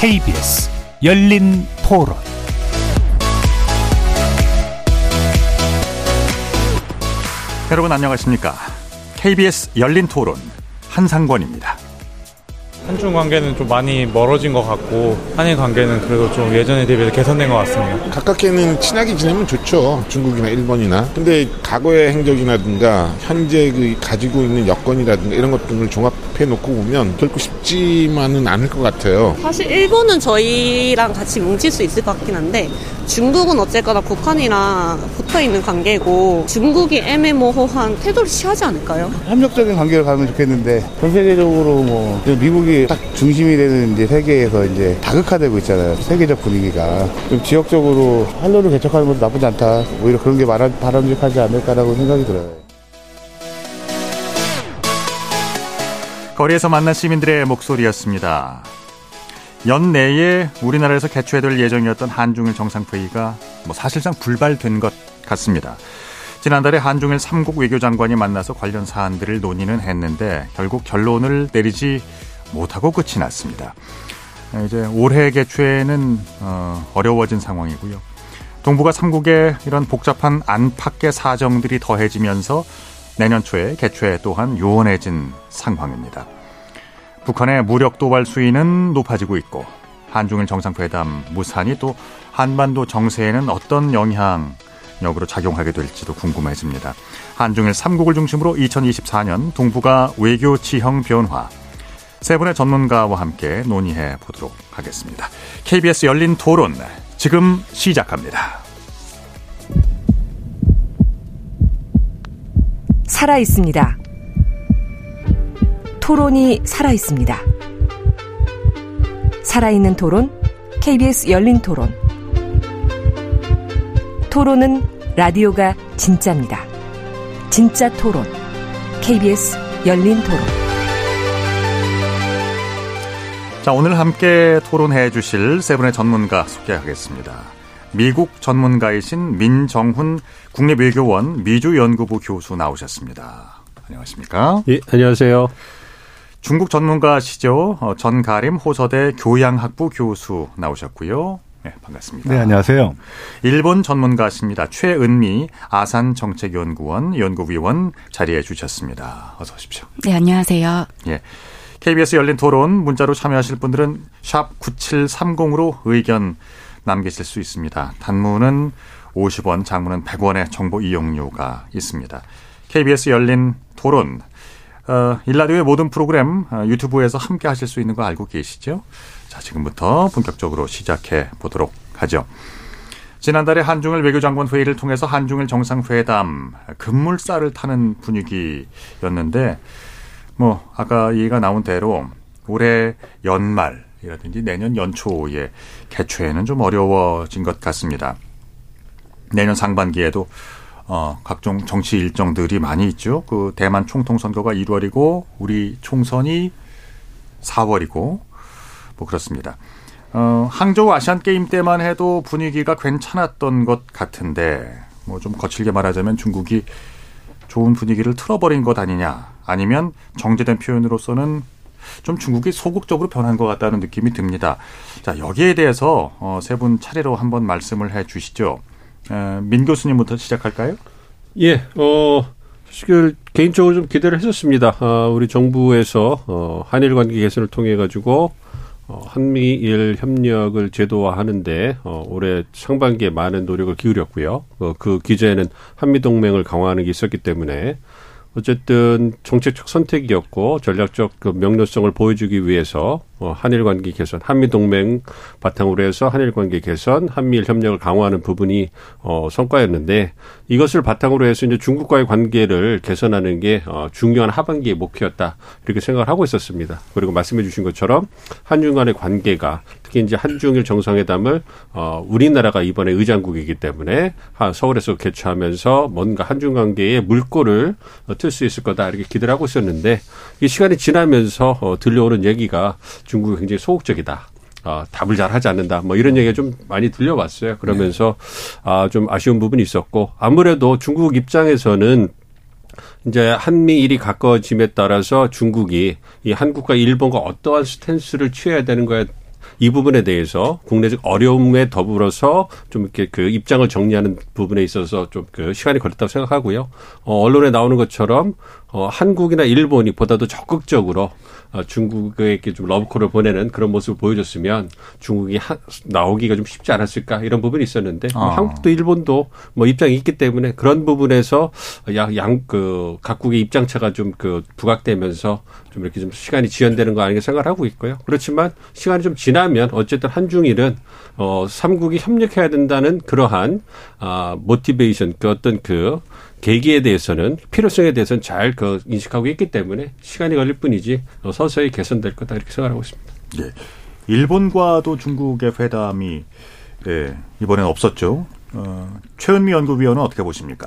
KBS 열린 토론 여러분 안녕하십니까? KBS 열린 토론 한상권입니다. 한중 관계는 좀 많이 멀어진 것 같고 한일 관계는 그래도 좀 예전에 대비해서 개선된 것 같습니다. 가깝게는 친하게 지내면 좋죠. 중국이나 일본이나. 근데 과거의 행적이라든가 현재 그 가지고 있는 여건이라든가 이런 것들을 종합해 놓고 보면 결코 쉽지만은 않을 것 같아요. 사실 일본은 저희랑 같이 뭉칠 수 있을 것 같긴 한데 중국은 어쨌거나 북한이랑 붙어 있는 관계고 중국이 애매모호한 태도를 취하지 않을까요? 협력적인 관계를 가면 좋겠는데 전 세계적으로 뭐 미국이 딱 중심이 되는 이제 세계에서 이제 다극화되고 있잖아요. 세계적 분위기가 좀 지역적으로 한로를 개척하는 것도 나쁘지 않다. 오히려 그런 게 바람, 바람직하지 않을까라고 생각이 들어요. 거리에서 만난 시민들의 목소리였습니다. 연내에 우리나라에서 개최될 예정이었던 한중일 정상회의가 뭐 사실상 불발된 것 같습니다. 지난달에 한중일 3국 외교장관이 만나서 관련 사안들을 논의는 했는데 결국 결론을 내리지 못하고 끝이 났습니다. 이제 올해 개최는 어, 어려워진 상황이고요. 동북아 3국의 이런 복잡한 안팎의 사정들이 더해지면서 내년 초에 개최 또한 요원해진 상황입니다. 북한의 무력 도발 수위는 높아지고 있고 한중일 정상회담 무산이 또 한반도 정세에는 어떤 영향력으로 작용하게 될지도 궁금해집니다. 한중일 3국을 중심으로 2024년 동북아 외교 지형 변화 세 분의 전문가와 함께 논의해 보도록 하겠습니다. KBS 열린 토론 지금 시작합니다. 살아 있습니다. 토론이 살아 있습니다. 살아있는 토론, KBS 열린 토론. 토론은 라디오가 진짜입니다. 진짜 토론, KBS 열린 토론. 자, 오늘 함께 토론해 주실 세 분의 전문가 소개하겠습니다. 미국 전문가이신 민정훈 국립외교원 미주연구부 교수 나오셨습니다. 안녕하십니까? 예, 안녕하세요. 중국 전문가시죠. 어, 전가림 호서대 교양학부 교수 나오셨고요. 네, 반갑습니다. 네, 안녕하세요. 일본 전문가십니다. 최은미 아산 정책연구원 연구위원 자리해 주셨습니다. 어서 오십시오. 네, 안녕하세요. 예. KBS 열린 토론 문자로 참여하실 분들은 샵 9730으로 의견 남기실 수 있습니다. 단문은 50원, 장문은 100원의 정보 이용료가 있습니다. KBS 열린 토론 어, 일라디오의 모든 프로그램 어, 유튜브에서 함께 하실 수 있는 거 알고 계시죠? 자, 지금부터 본격적으로 시작해 보도록 하죠. 지난달에 한중일 외교장관 회의를 통해서 한중일 정상회담 급물살을 타는 분위기였는데 뭐 아까 얘기가 나온 대로 올해 연말이라든지 내년 연초에 개최는 좀 어려워진 것 같습니다. 내년 상반기에도 어, 각종 정치 일정들이 많이 있죠. 그 대만 총통 선거가 1월이고 우리 총선이 4월이고 뭐 그렇습니다. 어, 항저우 아시안 게임 때만 해도 분위기가 괜찮았던 것 같은데 뭐 좀 거칠게 말하자면 중국이 좋은 분위기를 틀어버린 것 아니냐 아니면 정제된 표현으로서는 좀 중국이 소극적으로 변한 것 같다는 느낌이 듭니다. 자 여기에 대해서 어, 세 분 차례로 한번 말씀을 해 주시죠. 민 교수님부터 시작할까요? 예, 어, 사실 개인적으로 좀 기대를 했었습니다. 어, 우리 정부에서 어, 한일 관계 개선을 통해 가지고 어, 한미일 협력을 제도화하는데 어, 올해 상반기에 많은 노력을 기울였고요. 어, 그 기재에는 한미 동맹을 강화하는 게 있었기 때문에 어쨌든 정책적 선택이었고 전략적 그 명료성을 보여주기 위해서 어, 한일 관계 개선, 한미 동맹 바탕으로 해서 한일 관계 개선, 한미일 협력을 강화하는 부분이 어, 성과였는데 이것을 바탕으로 해서 이제 중국과의 관계를 개선하는 게 어, 중요한 하반기의 목표였다 이렇게 생각을 하고 있었습니다. 그리고 말씀해주신 것처럼 한중 간의 관계가 특히 이제 한중일 정상회담을 어, 우리나라가 이번에 의장국이기 때문에 서울에서 개최하면서 뭔가 한중 관계의 물꼬를 어, 틀수 있을 거다 이렇게 기대를 하고 있었는데 이 시간이 지나면서 어, 들려오는 얘기가 중국이 굉장히 소극적이다. 아, 답을 잘 하지 않는다. 뭐 이런 얘기가 좀 많이 들려왔어요. 그러면서 아, 좀 아쉬운 부분이 있었고 아무래도 중국 입장에서는 이제 한미일이 가까워짐에 따라서 중국이 이 한국과 일본과 어떠한 스탠스를 취해야 되는 거에 이 부분에 대해서 국내적 어려움에 더불어서 좀 이렇게 그 입장을 정리하는 부분에 있어서 좀 그 시간이 걸렸다고 생각하고요. 어, 언론에 나오는 것처럼 어, 한국이나 일본이 보다도 적극적으로 어, 중국에게 좀 러브콜을 보내는 그런 모습을 보여줬으면 중국이 하, 나오기가 좀 쉽지 않았을까 이런 부분이 있었는데 뭐 아. 한국도 일본도 뭐 입장이 있기 때문에 그런 부분에서 양그 각국의 입장차가 좀 그 부각되면서 좀 이렇게 좀 시간이 지연되는 거 아닌가 생각을 하고 있고요. 그렇지만 시간이 좀 지나면 어쨌든 한중일은 어 삼국이 협력해야 된다는 그러한 아 모티베이션 그 어떤 그 계기에 대해서는 필요성에 대해서는 잘 그 인식하고 있기 때문에 시간이 걸릴 뿐이지 어, 서서히 개선될 거다 이렇게 생각하고 있습니다. 예. 일본과도 중국의 회담이 예, 이번엔 없었죠. 어, 최은미 연구위원은 어떻게 보십니까?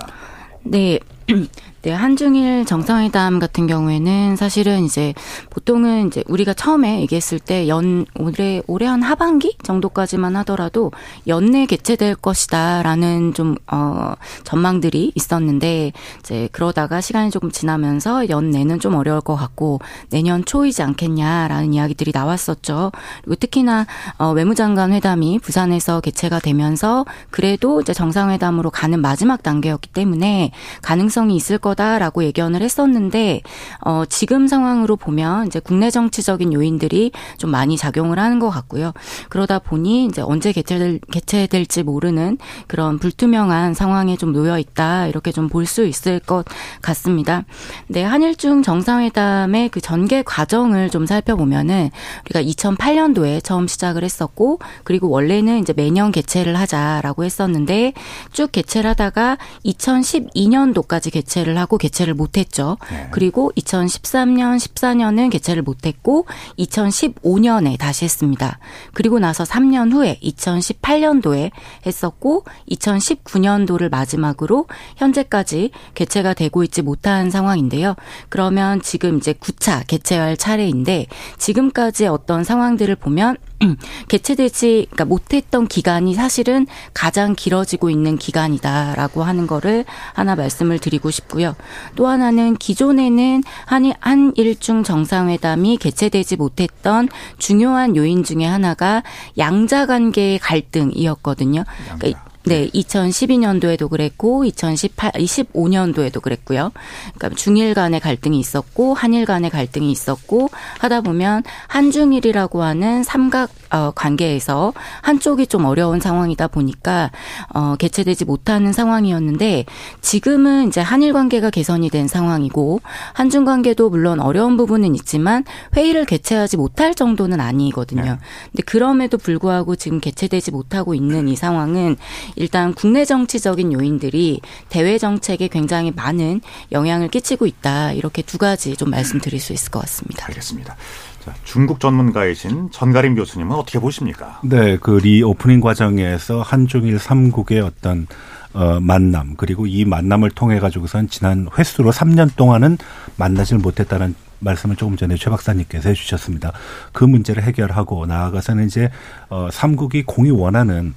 네. 네, 한중일 정상회담 같은 경우에는 사실은 이제 보통은 이제 우리가 처음에 얘기했을 때 연 올해 올해 한 하반기 정도까지만 하더라도 연내 개최될 것이다라는 좀 어 전망들이 있었는데 이제 그러다가 시간이 조금 지나면서 연내는 좀 어려울 것 같고 내년 초이지 않겠냐라는 이야기들이 나왔었죠. 그리고 특히나 어 외무장관 회담이 부산에서 개최가 되면서 그래도 이제 정상회담으로 가는 마지막 단계였기 때문에 가능 성이 있을 것 거다라고 예견을 했었는데 어 지금 상황으로 보면 이제 국내 정치적인 요인들이 좀 많이 작용을 하는 것 같고요. 그러다 보니 이제 언제 개최될 개최될지 모르는 그런 불투명한 상황에 좀 놓여 있다 이렇게 좀 볼 수 있을 것 같습니다. 네, 한일중 정상회담의 그 전개 과정을 좀 살펴보면은 우리가 2008년도에 처음 시작을 했었고 그리고 원래는 이제 매년 개최를 하자라고 했었는데 쭉 개최를 하다가 2012년도까지 개최를 하고 개최를 못했죠. 네. 그리고 2013년, 14년은 개최를 못했고 2015년에 다시 했습니다. 그리고 나서 3년 후에 2018년도에 했었고 2019년도를 마지막으로 현재까지 개최가 되고 있지 못한 상황인데요. 그러면 지금 이제 9차 개최할 차례인데 지금까지 어떤 상황들을 보면 개최되지 그러니까 못했던 기간이 사실은 가장 길어지고 있는 기간이다라고 하는 거를 하나 말씀을 드리고 싶고요. 또 하나는 기존에는 한일 한일중 정상회담이 개최되지 못했던 중요한 요인 중에 하나가 양자 관계의 갈등이었거든요. 그러니까 네, 2012년도에도 그랬고 2018 25년도에도 그랬고요. 그러니까 중일 간의 갈등이 있었고 한일 간의 갈등이 있었고 하다 보면 한중일이라고 하는 삼각 어, 관계에서 한쪽이 좀 어려운 상황이다 보니까 어, 개최되지 못하는 상황이었는데 지금은 이제 한일 관계가 개선이 된 상황이고 한중 관계도 물론 어려운 부분은 있지만 회의를 개최하지 못할 정도는 아니거든요. 네. 근데 그럼에도 불구하고 지금 개최되지 못하고 있는 이 상황은 일단 국내 정치적인 요인들이 대외 정책에 굉장히 많은 영향을 끼치고 있다. 이렇게 두 가지 좀 말씀드릴 수 있을 것 같습니다. 알겠습니다. 자, 중국 전문가이신 전가림 교수님은 어떻게 보십니까? 네, 그 reopening 과정에서 한중일 삼국의 어떤 어, 만남 그리고 이 만남을 통해 가지고선 지난 햇수로 3년 동안은 만나질 못했다는 말씀을 조금 전에 최 박사님께서 해주셨습니다. 그 문제를 해결하고 나아가서는 이제 어, 삼국이 공히 원하는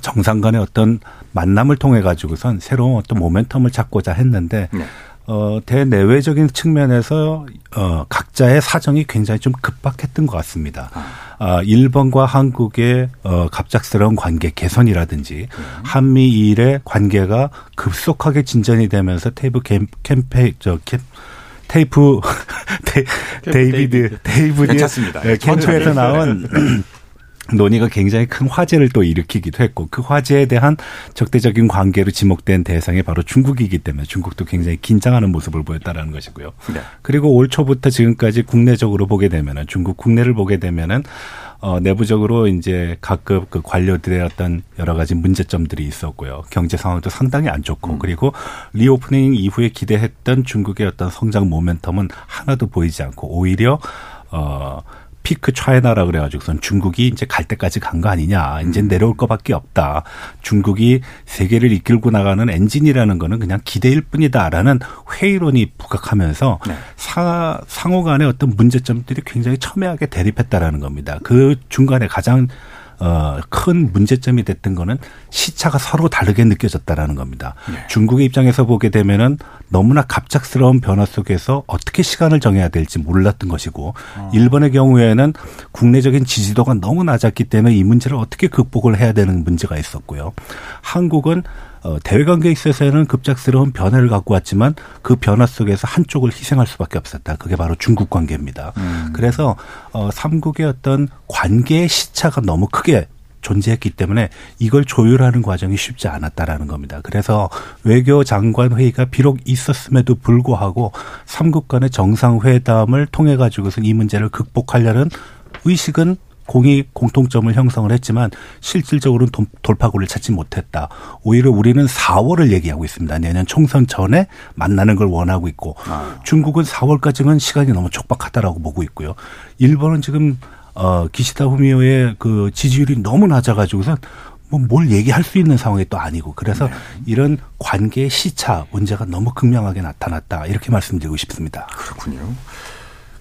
정상 간의 어떤 만남을 통해 가지고선 새로운 어떤 모멘텀을 찾고자 했는데 네. 어, 대내외적인 측면에서 어, 각자의 사정이 굉장히 좀 급박했던 것 같습니다. 아, 일본과 한국의 어, 갑작스러운 관계 개선이라든지 한미일의 관계가 급속하게 진전이 되면서 테이프 캠, 캠프 저 캠, 테이프 데, 데이비드 데이비드 괜찮습니다. 네, 캠프에서. 나온 논의가 굉장히 큰 화제를 또 일으키기도 했고 그 화제에 대한 적대적인 관계로 지목된 대상이 바로 중국이기 때문에 중국도 굉장히 긴장하는 모습을 보였다라는 것이고요. 네. 그리고 올 초부터 지금까지 국내적으로 보게 되면은 중국 국내를 보게 되면은 어 내부적으로 이제 각급 그 관료들의 어떤 여러 가지 문제점들이 있었고요. 경제 상황도 상당히 안 좋고 그리고 reopening 이후에 기대했던 중국의 어떤 성장 모멘텀은 하나도 보이지 않고 오히려 어 피크 차이나라 그래가지고선 중국이 이제 갈 때까지 간 거 아니냐. 이제 내려올 것밖에 없다. 중국이 세계를 이끌고 나가는 엔진이라는 거는 그냥 기대일 뿐이다라는 회의론이 부각하면서 네. 상, 상호 간의 어떤 문제점들이 굉장히 첨예하게 대립했다라는 겁니다. 그 중간에 가장 어, 큰 문제점이 됐던 거는 시차가 서로 다르게 느껴졌다라는 겁니다. 네. 중국의 입장에서 보게 되면은 너무나 갑작스러운 변화 속에서 어떻게 시간을 정해야 될지 몰랐던 것이고 어. 일본의 경우에는 국내적인 지지도가 너무 낮았기 때문에 이 문제를 어떻게 극복을 해야 되는 문제가 있었고요. 한국은 어, 대외 관계에 있어서는 급작스러운 변화를 갖고 왔지만 그 변화 속에서 한쪽을 희생할 수밖에 없었다. 그게 바로 중국 관계입니다. 음. 그래서 어, 삼국의 어떤 관계의 시차가 너무 크게 존재했기 때문에 이걸 조율하는 과정이 쉽지 않았다라는 겁니다. 그래서 외교 장관 회의가 비록 있었음에도 불구하고 삼국 간의 정상회담을 통해 가지고서 이 문제를 극복하려는 의식은 공이 공통점을 형성을 했지만 실질적으로는 돌파구를 찾지 못했다. 오히려 우리는 4월을 얘기하고 있습니다. 내년 총선 전에 만나는 걸 원하고 있고 아. 중국은 4월까지는 시간이 너무 촉박하다라고 보고 있고요. 일본은 지금 어 기시다 후미오의 그 지지율이 너무 낮아가지고서 뭐뭘 얘기할 수 있는 상황이 또 아니고 그래서 네. 이런 관계 시차 문제가 너무 극명하게 나타났다 이렇게 말씀드리고 싶습니다. 그렇군요.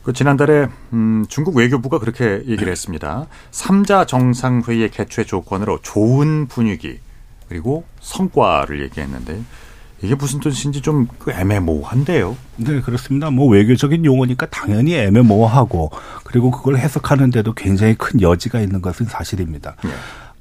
그 지난달에 음, 중국 외교부가 그렇게 얘기를 했습니다. 3자 정상회의의 개최 조건으로 좋은 분위기 그리고 성과를 얘기했는데 이게 무슨 뜻인지 좀그 애매모호한데요. 네, 그렇습니다. 뭐 외교적인 용어니까 당연히 애매모호하고 그리고 그걸 해석하는데도 굉장히 큰 여지가 있는 것은 사실입니다. 네.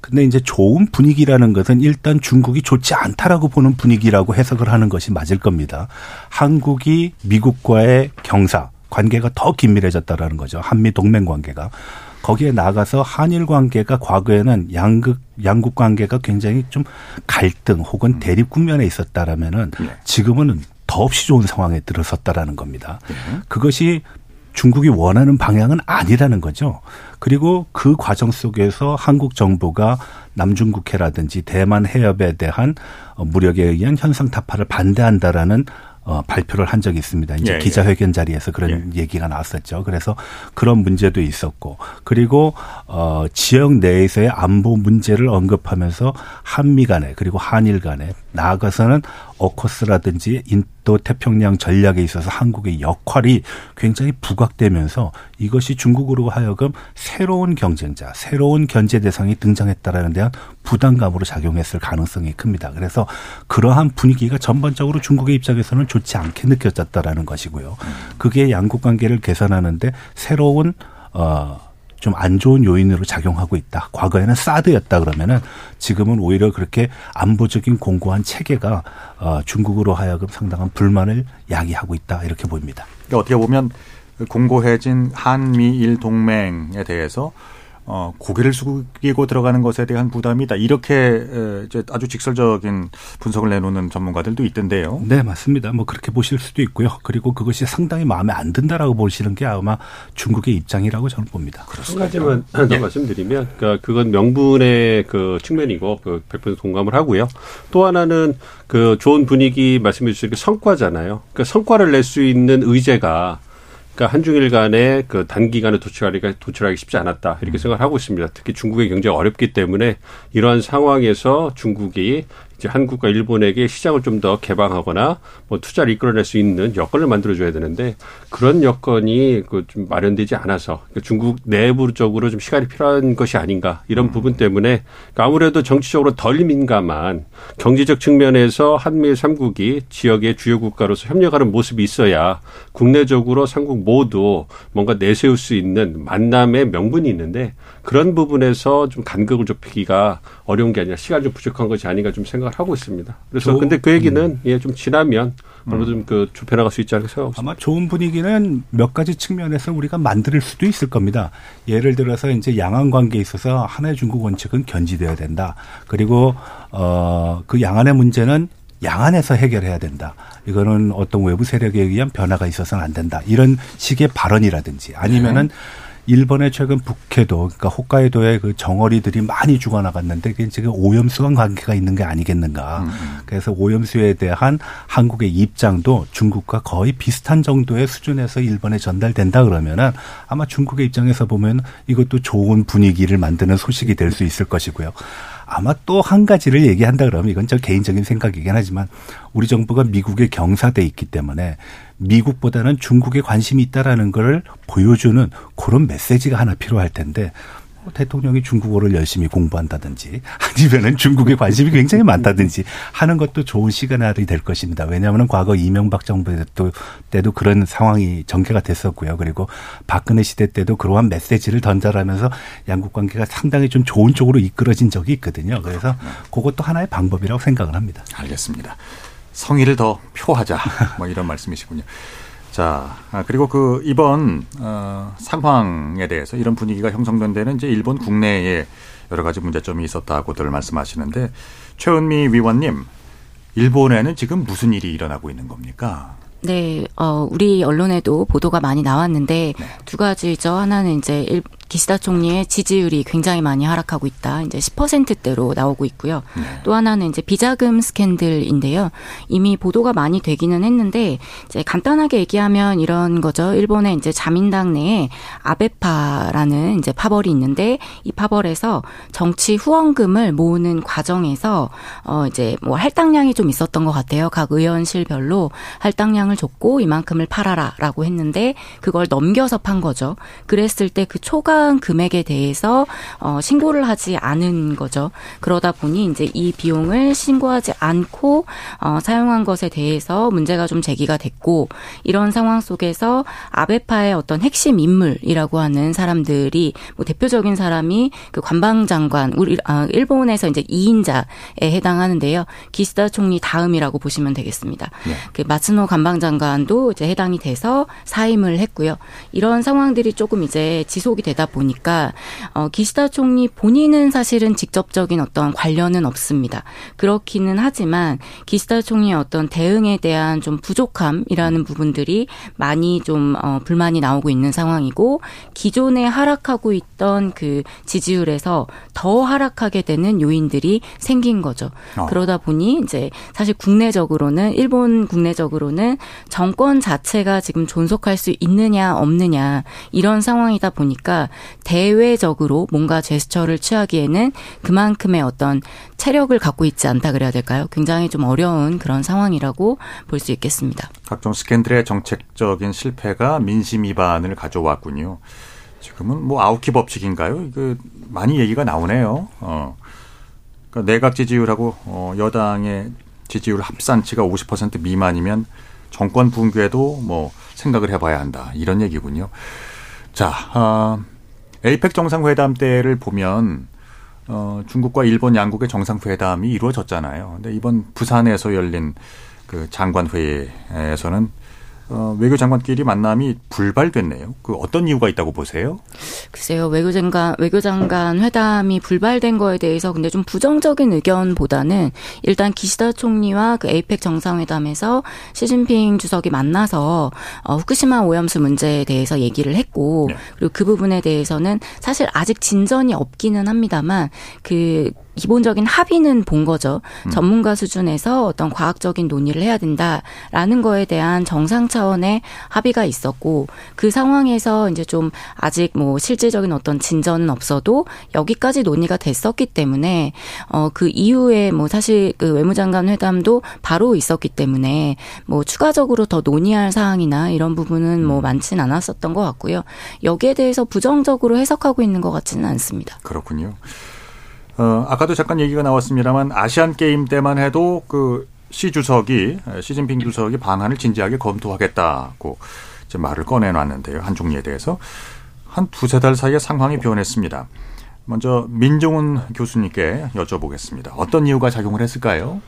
근데 이제 좋은 분위기라는 것은 일단 중국이 좋지 않다라고 보는 분위기라고 해석을 하는 것이 맞을 겁니다. 한국이 미국과의 경사 관계가 더 긴밀해졌다라는 거죠. 한미 동맹 관계가. 거기에 나가서 한일 관계가 과거에는 양극 양국 관계가 굉장히 좀 갈등 혹은 음. 대립 국면에 있었다라면은 네. 지금은 더없이 좋은 상황에 들어섰다라는 겁니다. 네. 그것이 중국이 원하는 방향은 아니라는 거죠. 그리고 그 과정 속에서 한국 정부가 남중국해라든지 대만 해협에 대한 무력에 의한 현상 타파를 반대한다라는 어, 발표를 한 적이 있습니다. 이제 예, 예. 기자회견 자리에서 그런 예. 얘기가 나왔었죠. 그래서 그런 문제도 있었고 그리고 어, 지역 내에서의 안보 문제를 언급하면서 한미 간에 그리고 한일 간에 나아가서는 어커스라든지 인도 태평양 전략에 있어서 한국의 역할이 굉장히 부각되면서 이것이 중국으로 하여금 새로운 경쟁자, 새로운 견제 대상이 등장했다라는 데한 부담감으로 작용했을 가능성이 큽니다. 그래서 그러한 분위기가 전반적으로 중국의 입장에서는 좋지 않게 느껴졌다라는 것이고요. 그게 양국 관계를 개선하는데 새로운 어 좀 안 좋은 요인으로 작용하고 있다. 과거에는 사드였다 그러면은 지금은 오히려 그렇게 안보적인 공고한 체계가 어, 중국으로 하여금 상당한 불만을 야기하고 있다 이렇게 보입니다. 그러니까 어떻게 보면 공고해진 한미일 동맹에 대해서 어, 고개를 숙이고 들어가는 것에 대한 부담이다. 이렇게 이제 아주 직설적인 분석을 내놓는 전문가들도 있던데요. 네, 맞습니다. 뭐 그렇게 보실 수도 있고요. 그리고 그것이 상당히 마음에 안 든다라고 보시는 게 아마 중국의 입장이라고 저는 봅니다. 그렇습니다. 한 가지만 더 네. 말씀드리면, 그러니까 그건 명분의 그 측면이고 그 100% 동감을 하고요. 또 하나는 그 좋은 분위기 말씀해 주신 게 성과잖아요. 그러니까 성과를 낼 수 있는 의제가 그러니까 한중일 간에 그 단기간에 도출하기가 도출하기 쉽지 않았다 이렇게 음. 생각을 하고 있습니다. 특히 중국의 경제가 어렵기 때문에 이러한 상황에서 중국이 이제 한국과 일본에게 시장을 좀 더 개방하거나 뭐 투자를 이끌어낼 수 있는 여건을 만들어줘야 되는데 그런 여건이 그 좀 마련되지 않아서 그러니까 중국 내부적으로 좀 시간이 필요한 것이 아닌가 이런 음. 부분 때문에 그러니까 아무래도 정치적으로 덜 민감한 경제적 측면에서 한미일 삼국이 지역의 주요 국가로서 협력하는 모습이 있어야 국내적으로 삼국 모두 뭔가 내세울 수 있는 만남의 명분이 있는데 그런 부분에서 좀 간격을 좁히기가 어려운 게 아니라 시간이 좀 부족한 것이 아닌가 좀 생각을 하고 있습니다. 그래서 조, 근데 그 얘기는 음. 예, 좀 지나면 어느 좀그 좁혀 나갈 수 있지 않을까 생각하고 아마 좋은 분위기는 몇 가지 측면에서 우리가 만들 수도 있을 겁니다. 예를 들어서 이제 양안 관계에 있어서 하나의 중국 원칙은 견지돼야 된다. 그리고 어그 양안의 문제는 양안에서 해결해야 된다. 이거는 어떤 외부 세력에 의한 변화가 있어서는 안 된다. 이런 식의 발언이라든지 아니면은 네. 일본의 최근 북해도 그러니까 홋카이도에 그 정어리들이 많이 죽어 나갔는데 그게 지금 오염수와 관계가 있는 게 아니겠는가. 음, 음. 그래서 오염수에 대한 한국의 입장도 중국과 거의 비슷한 정도의 수준에서 일본에 전달된다 그러면은 아마 중국의 입장에서 보면 이것도 좋은 분위기를 만드는 소식이 될 수 있을 것이고요. 아마 또 한 가지를 얘기한다 그러면 이건 저 개인적인 생각이긴 하지만 우리 정부가 미국에 경사돼 있기 때문에 미국보다는 중국에 관심이 있다라는 걸 보여주는 그런 메시지가 하나 필요할 텐데 대통령이 중국어를 열심히 공부한다든지 아니면은 중국에 관심이 굉장히 많다든지 하는 것도 좋은 시그널이 될 것입니다. 왜냐하면 과거 이명박 정부 때도 그런 상황이 전개가 됐었고요. 그리고 박근혜 시대 때도 그러한 메시지를 던져라면서 양국 관계가 상당히 좀 좋은 쪽으로 이끌어진 적이 있거든요. 그래서 그것도 하나의 방법이라고 생각을 합니다. 알겠습니다. 성의를 더 표하자. 뭐 이런 말씀이시군요. 자, 아, 그리고 그 이번 어, 상황에 대해서 이런 분위기가 형성된 데는 이제 일본 국내에 여러 가지 문제점이 있었다고들 말씀하시는데 최은미 위원님, 일본에는 지금 무슨 일이 일어나고 있는 겁니까? 네, 어, 우리 언론에도 보도가 많이 나왔는데 네. 두 가지죠. 하나는 이제 일, 기시다 총리의 지지율이 굉장히 많이 하락하고 있다. 이제 10%대로 나오고 있고요. 네. 또 하나는 이제 비자금 스캔들인데요. 이미 보도가 많이 되기는 했는데 이제 간단하게 얘기하면 이런 거죠. 일본의 이제 자민당 내에 아베파라는 이제 파벌이 있는데 이 파벌에서 정치 후원금을 모으는 과정에서 어 이제 뭐 할당량이 좀 있었던 것 같아요. 각 의원실별로 할당량을 줬고 이만큼을 팔아라라고 했는데 그걸 넘겨서 판 거죠. 그랬을 때 그 초과 한 금액에 대해서 어 신고를 하지 않은 거죠. 그러다 보니 이제 이 비용을 신고하지 않고 어 사용한 것에 대해서 문제가 좀 제기가 됐고 이런 상황 속에서 아베파의 어떤 핵심 인물이라고 하는 사람들이 뭐 대표적인 사람이 그 관방장관 우리 아, 일본에서 이제 2인자에 해당하는데요. 기시다 총리 다음이라고 보시면 되겠습니다. 네. 그 마츠노 관방장관도 이제 해당이 돼서 사임을 했고요. 이런 상황들이 조금 이제 지속이 되다 보니까 어 기시다 총리 본인은 사실은 직접적인 어떤 관련은 없습니다. 그렇기는 하지만 기시다 총리의 어떤 대응에 대한 좀 부족함이라는 부분들이 많이 좀 어, 불만이 나오고 있는 상황이고 기존에 하락하고 있던 그 지지율에서 더 하락하게 되는 요인들이 생긴 거죠. 어. 그러다 보니 이제 사실 국내적으로는 일본 국내적으로는 정권 자체가 지금 존속할 수 있느냐 없느냐 이런 상황이다 보니까 대외적으로 뭔가 제스처를 취하기에는 그만큼의 어떤 체력을 갖고 있지 않다 그래야 될까요? 굉장히 좀 어려운 그런 상황이라고 볼 수 있겠습니다. 각종 스캔들의 정책적인 실패가 민심 위반을 가져왔군요. 지금은 뭐 아웃키 법칙인가요? 이거 많이 얘기가 나오네요. 어. 그러니까 내각 지지율하고 어, 여당의 지지율 합산치가 50% 미만이면 정권 붕괴도 뭐 생각을 해봐야 한다 이런 얘기군요. 자, 아, 에이펙 정상회담 때를 보면 어, 중국과 일본 양국의 정상회담이 이루어졌잖아요. 근데 이번 부산에서 열린 그 장관 회의에서는 어, 외교장관끼리 만남이 불발됐네요. 그 어떤 이유가 있다고 보세요? 글쎄요, 외교장관, 외교장관 회담이 불발된 거에 대해서 근데 좀 부정적인 의견보다는 일단 기시다 총리와 그 에이펙 정상회담에서 시진핑 주석이 만나서 어, 후쿠시마 오염수 문제에 대해서 얘기를 했고 네. 그리고 그 부분에 대해서는 사실 아직 진전이 없기는 합니다만 그 기본적인 합의는 본 거죠. 전문가 수준에서 어떤 과학적인 논의를 해야 된다라는 거에 대한 정상 차원의 합의가 있었고 그 상황에서 이제 좀 아직 뭐 실질적인 어떤 진전은 없어도 여기까지 논의가 됐었기 때문에 어그 이후에 뭐 사실 그 외무장관 회담도 바로 있었기 때문에 뭐 추가적으로 더 논의할 사항이나 이런 부분은 뭐 많진 않았었던 것 같고요. 여기에 대해서 부정적으로 해석하고 있는 것 같지는 않습니다. 그렇군요. 어, 아까도 잠깐 얘기가 나왔습니다만 아시안 게임 때만 해도 그 시 주석이 시진핑 주석이 방안을 진지하게 검토하겠다고 이제 말을 꺼내놨는데요. 한 종리에 대해서 한 두세 달 사이에 상황이 변했습니다. 먼저 민종훈 교수님께 여쭤보겠습니다. 어떤 이유가 작용을 했을까요?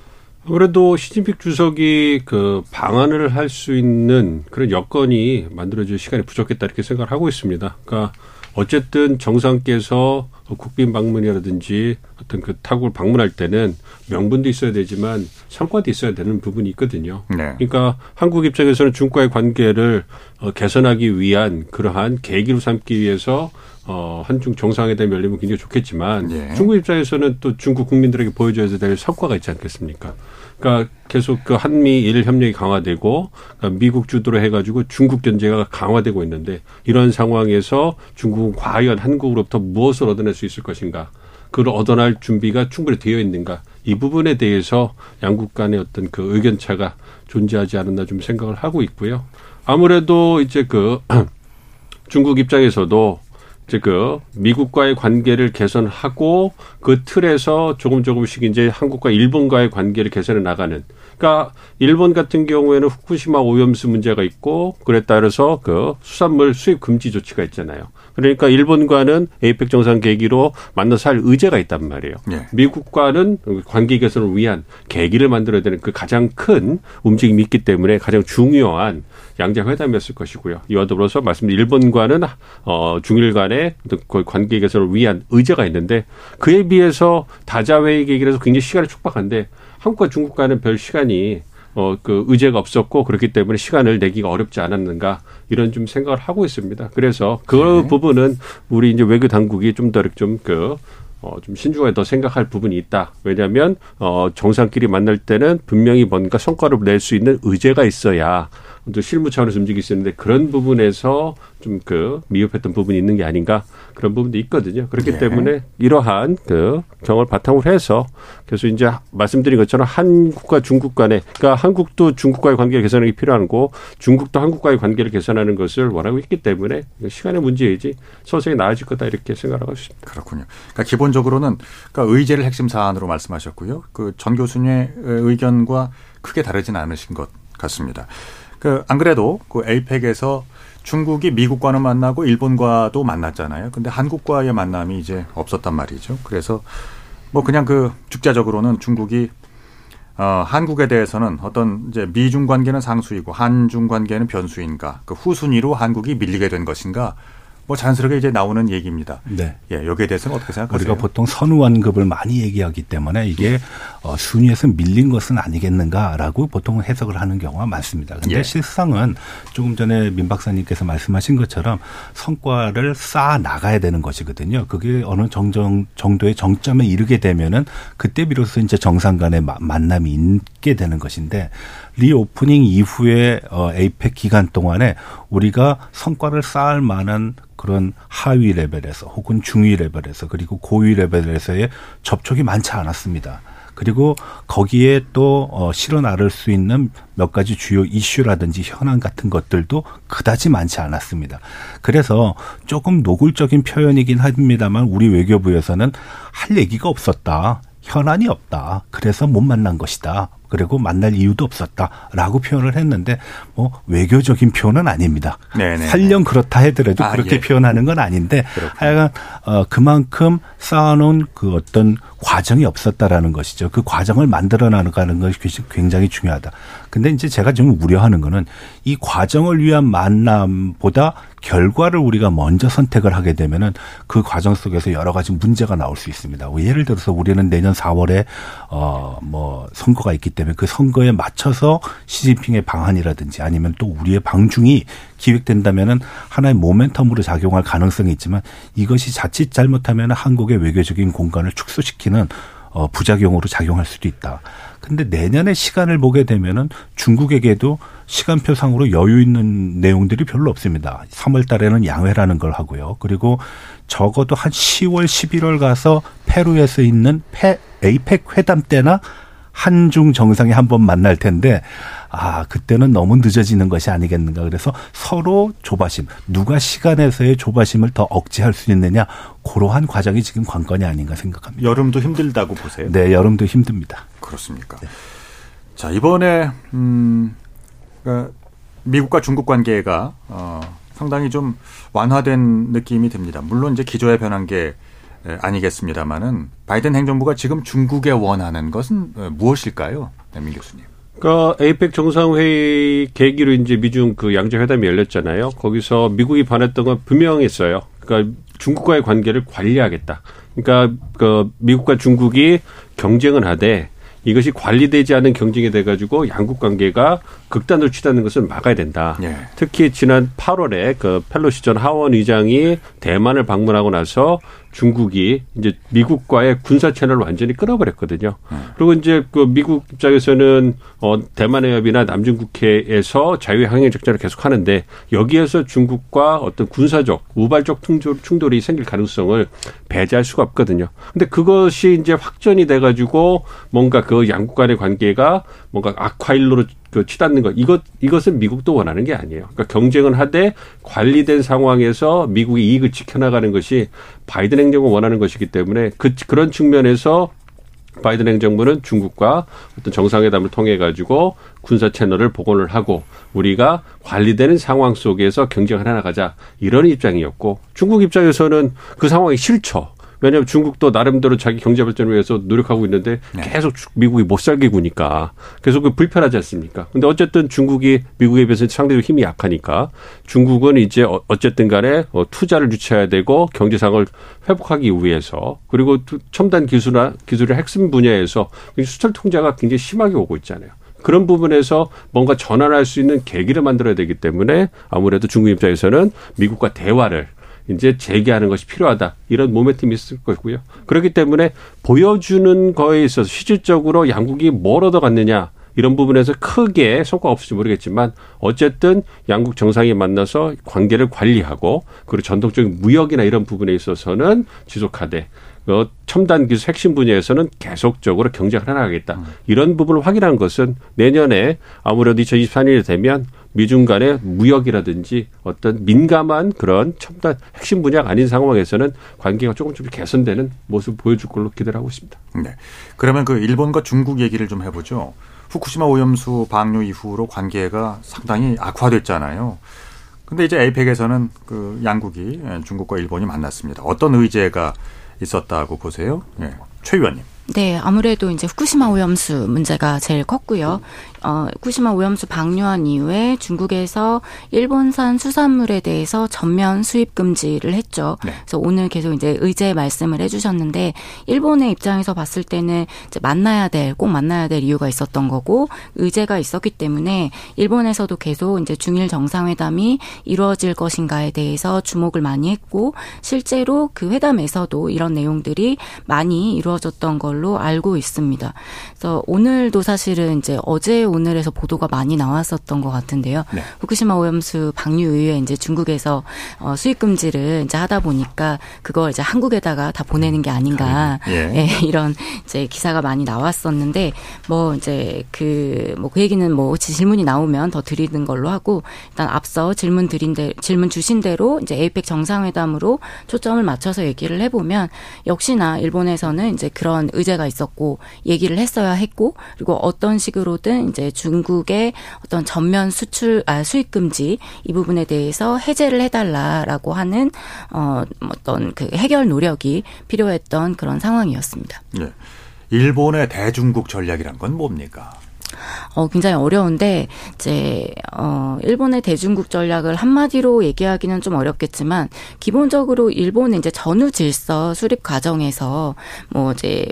아무래도 시진핑 주석이 그 방안을 할 수 있는 그런 여건이 만들어질 시간이 부족했다 이렇게 생각을 하고 있습니다. 그러니까 어쨌든 정상께서 국빈 방문이라든지 어떤 그 타국을 방문할 때는 명분도 있어야 되지만 성과도 있어야 되는 부분이 있거든요. 네. 그러니까 한국 입장에서는 중국과의 관계를 어, 개선하기 위한 그러한 계기로 삼기 위해서 어, 한중 정상회담이 열리면 굉장히 좋겠지만 예. 중국 입장에서는 또 중국 국민들에게 보여줘야 될 성과가 있지 않겠습니까? 그러니까 계속 그 한미일 협력이 강화되고 그러니까 미국 주도로 해가지고 중국 견제가 강화되고 있는데 이런 상황에서 중국은 과연 한국으로부터 무엇을 얻어낼 수 있을 것인가? 그걸 얻어낼 준비가 충분히 되어 있는가? 이 부분에 대해서 양국 간의 어떤 그 의견 차가 존재하지 않았나 좀 생각을 하고 있고요. 아무래도 이제 그 중국 입장에서도 그 미국과의 관계를 개선하고 그 틀에서 조금 조금씩 이제 한국과 일본과의 관계를 개선해 나가는. 그러니까 일본 같은 경우에는 후쿠시마 오염수 문제가 있고 그에 따라서 그 수산물 수입 금지 조치가 있잖아요. 그러니까 일본과는 에이펙 정상 계기로 만나서 할 의제가 있단 말이에요. 예. 미국과는 관계 개선을 위한 계기를 만들어야 되는 그 가장 큰 움직임이 있기 때문에 가장 중요한 양자 회담이었을 것이고요. 이와 더불어서 말씀드린 일본과는 어 중일 간의 그 관계 개선을 위한 의제가 있는데 그에 비해서 다자회의 계기라서 굉장히 시간이 촉박한데 한국과 중국 간은 별 시간이 어, 그 의제가 없었고 그렇기 때문에 시간을 내기가 어렵지 않았는가 이런 좀 생각을 하고 있습니다. 그래서 그 네. 부분은 우리 이제 외교 당국이 좀 더 좀그 어, 좀 신중하게 더 생각할 부분이 있다. 왜냐하면 어, 정상끼리 만날 때는 분명히 뭔가 성과를 낼 수 있는 의제가 있어야 또 실무 차원에서 움직일 수 있는데 그런 부분에서 좀 그 미흡했던 부분이 있는 게 아닌가 그런 부분도 있거든요. 그렇기 네. 때문에 이러한 그 경험을 바탕으로 해서 그래서 이제 말씀드린 것처럼 한국과 중국 간에 그러니까 한국도 중국과의 관계를 개선하기 필요한 거 중국도 한국과의 관계를 개선하는 것을 원하고 있기 때문에 시간의 문제이지 서서히 나아질 거다 이렇게 생각하고 있습니다. 그렇군요. 그러니까 기본적으로는 그러니까 의제를 핵심 사안으로 말씀하셨고요. 그 전 교수님의 의견과 크게 다르진 않으신 것 같습니다. 그, 안 그래도 그 에이펙에서 중국이 미국과는 만나고 일본과도 만났잖아요. 근데 한국과의 만남이 이제 없었단 말이죠. 그래서 뭐 그냥 그 죽자적으로는 중국이 어, 한국에 대해서는 어떤 이제 미중 관계는 상수이고 한중 관계는 변수인가 그 후순위로 한국이 밀리게 된 것인가 뭐 자연스럽게 이제 나오는 얘기입니다. 네. 예, 여기에 대해서는 어떻게 생각하세요? 우리가 보통 선후환급을 많이 얘기하기 때문에 이게 어, 순위에서 밀린 것은 아니겠는가라고 보통 해석을 하는 경우가 많습니다. 근데 예. 실상은 조금 전에 민 박사님께서 말씀하신 것처럼 성과를 쌓아 나가야 되는 것이거든요. 그게 어느 정정 정도의 정점에 이르게 되면은 그때 비로소 이제 정상 간의 만남이 있게 되는 것인데 reopening 이후에 어 에이펙 기간 동안에 우리가 성과를 쌓을 만한 그런 하위 레벨에서 혹은 중위 레벨에서 그리고 고위 레벨에서의 접촉이 많지 않았습니다. 그리고 거기에 또 어, 실어 나를 수 있는 몇 가지 주요 이슈라든지 현안 같은 것들도 그다지 많지 않았습니다. 그래서 조금 노골적인 표현이긴 합니다만 우리 외교부에서는 할 얘기가 없었다. 현안이 없다. 그래서 못 만난 것이다. 그리고 만날 이유도 없었다라고 표현을 했는데 뭐 외교적인 표현은 아닙니다. 네네. 설령 그렇다 하더라도 아, 그렇게 예. 표현하는 건 아닌데 하여간 어 그만큼 쌓아놓은 그 어떤 과정이 없었다라는 것이죠. 그 과정을 만들어 나가는 것이 굉장히 중요하다. 근데 이제 제가 좀 우려하는 거는 이 과정을 위한 만남보다 결과를 우리가 먼저 선택을 하게 되면은 그 과정 속에서 여러 가지 문제가 나올 수 있습니다. 뭐 예를 들어서 우리는 내년 4월에 어 뭐 선거가 있기 때문에 그 선거에 맞춰서 시진핑의 방안이라든지 아니면 또 우리의 방중이 기획된다면은 하나의 모멘텀으로 작용할 가능성이 있지만 이것이 자칫 잘못하면 한국의 외교적인 공간을 축소시키는 어 부작용으로 작용할 수도 있다. 근데 내년에 시간을 보게 되면은 중국에게도 시간표상으로 여유 있는 내용들이 별로 없습니다. 3월 달에는 양회라는 걸 하고요. 그리고 적어도 한 10월, 11월 가서 페루에서 있는 페, 에이펙 회담 때나 한중 정상이 한 번 만날 텐데 아 그때는 너무 늦어지는 것이 아니겠는가 그래서 서로 조바심 누가 시간에서의 조바심을 더 억제할 수 있느냐 그러한 과정이 지금 관건이 아닌가 생각합니다. 여름도 힘들다고 보세요? 네, 여름도 힘듭니다. 그렇습니까? 네. 자 이번에 음 그러니까 미국과 중국 관계가 어, 상당히 좀 완화된 느낌이 듭니다. 물론 이제 기조에 변한 게 아니겠습니다만은 바이든 행정부가 지금 중국에 원하는 것은 무엇일까요, 네, 민 교수님? 그러니까 에이펙 정상회의 계기로 이제 미중 그 양자 회담이 열렸잖아요. 거기서 미국이 반했던 건 분명했어요. 그러니까 중국과의 관계를 관리하겠다. 그러니까 그 미국과 중국이 경쟁을 하되 이것이 관리되지 않은 경쟁이 돼가지고 양국 관계가 극단으로 치닫는 것을 막아야 된다. 예. 특히 지난 8월에 그 펠로시 전 하원 의장이 대만을 방문하고 나서 중국이 이제 미국과의 군사 채널을 완전히 끊어버렸거든요. 음. 그리고 이제 그 미국 입장에서는 어 대만 해협이나 남중국해에서 자유항행 작전을 계속 하는데 여기에서 중국과 어떤 군사적 우발적 충돌 이 생길 가능성을 배제할 수가 없거든요. 근데 그것이 이제 확전이 돼가지고 뭔가 그 양국 간의 관계가 뭔가 악화일로로 그 치닫는 것 이것 이것은 미국도 원하는 게 아니에요. 그러니까 경쟁은 하되 관리된 상황에서 미국의 이익을 지켜나가는 것이 바이든 행정은 원하는 것이기 때문에 그 그런 측면에서 바이든 행정부는 중국과 어떤 정상회담을 통해 가지고 군사 채널을 복원을 하고 우리가 관리되는 상황 속에서 경쟁을 해나가자 이런 입장이었고 중국 입장에서는 그 상황이 싫죠. 왜냐하면 중국도 나름대로 자기 경제 발전을 위해서 노력하고 있는데 네. 계속 미국이 못 살게 구니까 계속 그 불편하지 않습니까? 근데 어쨌든 중국이 미국에 비해서 상대적으로 힘이 약하니까 중국은 이제 어, 어쨌든 간에 어, 투자를 유치해야 되고 경제상을 회복하기 위해서 그리고 첨단 기술이나 기술의 핵심 분야에서 수출 통제가 굉장히 심하게 오고 있잖아요. 그런 부분에서 뭔가 전환할 수 있는 계기를 만들어야 되기 때문에 아무래도 중국 입장에서는 미국과 대화를 이제 재개하는 것이 필요하다. 이런 모멘텀이 있을 거고요. 그렇기 때문에 보여주는 거에 있어서 실질적으로 양국이 뭘 얻어갔느냐. 이런 부분에서 크게 성과가 없을지 모르겠지만 어쨌든 양국 정상이 만나서 관계를 관리하고 그리고 전통적인 무역이나 이런 부분에 있어서는 지속하되 어, 첨단 기술 핵심 분야에서는 계속적으로 경쟁을 해나가겠다. 음. 이런 부분을 확인한 것은 내년에 아무래도 2024년이 되면 미중 간의 무역이라든지 어떤 민감한 그런 첨단 핵심 분야가 아닌 상황에서는 관계가 조금 좀 개선되는 모습을 보여줄 걸로 기대를 하고 있습니다. 네. 그러면 그 일본과 중국 얘기를 좀 해보죠. 후쿠시마 오염수 방류 이후로 관계가 상당히 악화됐잖아요. 근데 이제 에이펙에서는 그 양국이 중국과 일본이 만났습니다. 어떤 의제가 있었다고 보세요? 네. 최 의원님. 네, 아무래도 이제 후쿠시마 오염수 문제가 제일 컸고요. 어, 후쿠시마 오염수 방류한 이후에 중국에서 일본산 수산물에 대해서 전면 수입 금지를 했죠. 네. 그래서 오늘 계속 이제 의제 말씀을 해주셨는데 일본의 입장에서 봤을 때는 이제 만나야 될 꼭 만나야 될 이유가 있었던 거고 의제가 있었기 때문에 일본에서도 계속 이제 중일 정상회담이 이루어질 것인가에 대해서 주목을 많이 했고 실제로 그 회담에서도 이런 내용들이 많이 이루어졌던 걸로 알고 있습니다. 그래서 오늘도 사실은 이제 어제 오늘에서 보도가 많이 나왔었던 것 같은데요. 네. 후쿠시마 오염수 방류 이후에 이제 중국에서 어, 수입 금지를 이제 하다 보니까 그걸 이제 한국에다가 다 보내는 게 아닌가 예. 예, 이런 이제 기사가 많이 나왔었는데 뭐 이제 그 뭐그 그 얘기는 뭐 질문이 나오면 더 드리는 걸로 하고 일단 앞서 질문 드린 대 질문 주신 대로 이제 에이펙 정상회담으로 초점을 맞춰서 얘기를 해보면 역시나 일본에서는 이제 그런 의제가 있었고 얘기를 했어야 했고 그리고 어떤 식으로든 이제 중국의 어떤 전면 수출 아 수입 금지 이 부분에 대해서 해제를 해달라라고 하는 어 어떤 그 해결 노력이 필요했던 그런 상황이었습니다. 네. 일본의 대중국 전략이란 건 뭡니까? 어, 굉장히 어려운데 이제 어, 일본의 대중국 전략을 한마디로 얘기하기는 좀 어렵겠지만 기본적으로 일본은 이제 전후 질서 수립 과정에서 뭐 이제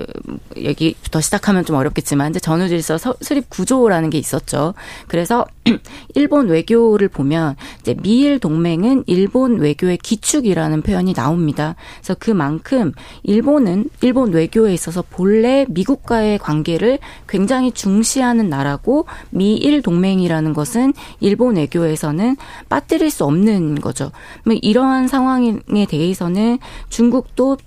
얘기부터 시작하면 좀 어렵겠지만 이제 전후 질서 수립 구조라는 게 있었죠. 그래서 일본 외교를 보면 이제 미일 동맹은 일본 외교의 기축이라는 표현이 나옵니다. 그래서 그만큼 일본은 일본 외교에 있어서 본래 미국과의 관계를 굉장히 중시하는 나라고 미일 동맹이라는 것은 일본 외교에서는 빠뜨릴 수 없는 거죠. 뭐 이러한 상황에 대해서는 중국도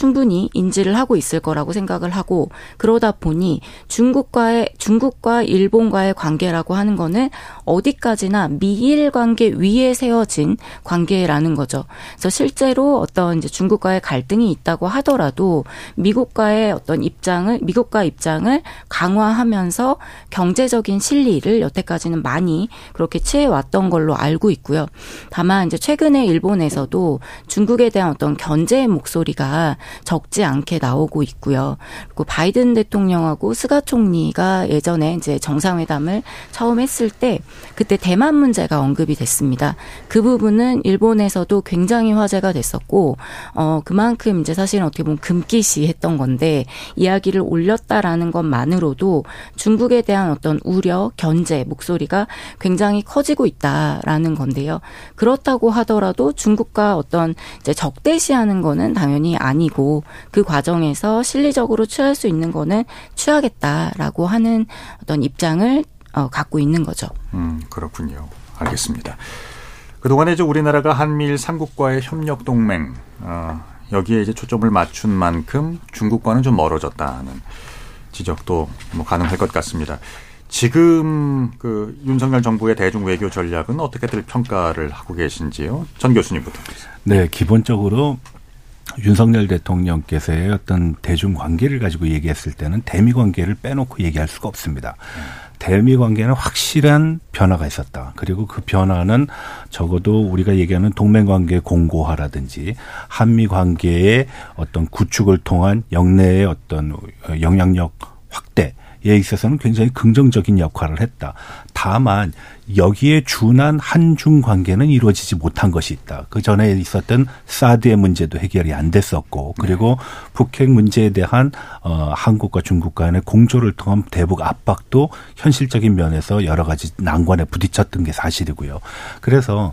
충분히 인지를 하고 있을 거라고 생각을 하고 그러다 보니 중국과의 중국과 일본과의 관계라고 하는 거는 어디까지나 미일 관계 위에 세워진 관계라는 거죠. 그래서 실제로 어떤 이제 중국과의 갈등이 있다고 하더라도 미국과의 어떤 입장을 미국과 입장을 강화하면서 경제적인 실리를 여태까지는 많이 그렇게 취해 왔던 걸로 알고 있고요. 다만 이제 최근에 일본에서도 중국에 대한 어떤 견제의 목소리가 적지 않게 나오고 있고요. 그리고 바이든 대통령하고 스가 총리가 예전에 이제 정상회담을 처음 했을 때 그때 대만 문제가 언급이 됐습니다. 그 부분은 일본에서도 굉장히 화제가 됐었고 어 그만큼 이제 사실은 어떻게 보면 금기시 했던 건데 이야기를 올렸다라는 것만으로도 중국에 대한 어떤 우려, 견제 목소리가 굉장히 커지고 있다라는 건데요. 그렇다고 하더라도 중국과 어떤 이제 적대시하는 거는 당연히 아니 고 있고 그 과정에서 실리적으로 취할 수 있는 거는 취하겠다라고 하는 어떤 입장을 어, 갖고 있는 거죠. 음, 그렇군요. 알겠습니다. 그동안에 이제 우리나라가 한미일 삼국과의 협력 동맹 어, 여기에 이제 초점을 맞춘 만큼 중국과는 좀 멀어졌다는 지적도 뭐 가능할 것 같습니다. 지금 그 윤석열 정부의 대중 외교 전략은 어떻게들 평가를 하고 계신지요? 전 교수님부터. 네, 기본적으로 윤석열 대통령께서의 어떤 대중 관계를 가지고 얘기했을 때는 대미 관계를 빼놓고 얘기할 수가 없습니다. 대미 관계는 확실한 변화가 있었다. 그리고 그 변화는 적어도 우리가 얘기하는 동맹 관계 공고화라든지 한미 관계의 어떤 구축을 통한 영내의 어떤 영향력 확대 에 있어서는 굉장히 긍정적인 역할을 했다. 다만 여기에 준한 한중 관계는 이루어지지 못한 것이 있다. 그 전에 있었던 사드의 문제도 해결이 안 됐었고 그리고 북핵 문제에 대한 어 한국과 중국 간의 공조를 통한 대북 압박도 현실적인 면에서 여러 가지 난관에 부딪혔던 게 사실이고요. 그래서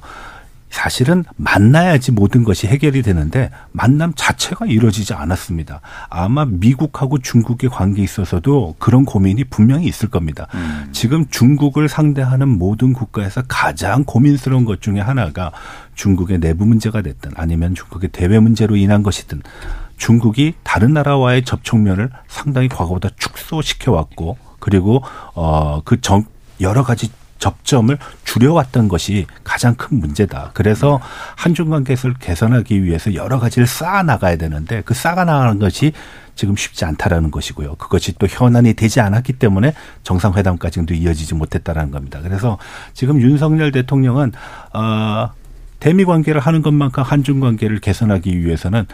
사실은 만나야지 모든 것이 해결이 되는데 만남 자체가 이루어지지 않았습니다. 아마 미국하고 중국의 관계에 있어서도 그런 고민이 분명히 있을 겁니다. 음. 지금 중국을 상대하는 모든 국가에서 가장 고민스러운 것 중에 하나가 중국의 내부 문제가 됐든 아니면 중국의 대외 문제로 인한 것이든 중국이 다른 나라와의 접촉면을 상당히 과거보다 축소시켜 왔고 그리고 어그 여러 가지 접점을 줄여왔던 것이 가장 큰 문제다. 그래서 한중 관계를 개선하기 위해서 여러 가지를 쌓아 나가야 되는데 그 쌓아 나가는 것이 지금 쉽지 않다라는 것이고요. 그것이 또 현안이 되지 않았기 때문에 정상회담까지도 이어지지 못했다라는 겁니다. 그래서 지금 윤석열 대통령은 어 대미 관계를 하는 것만큼 한중 관계를 개선하기 위해서는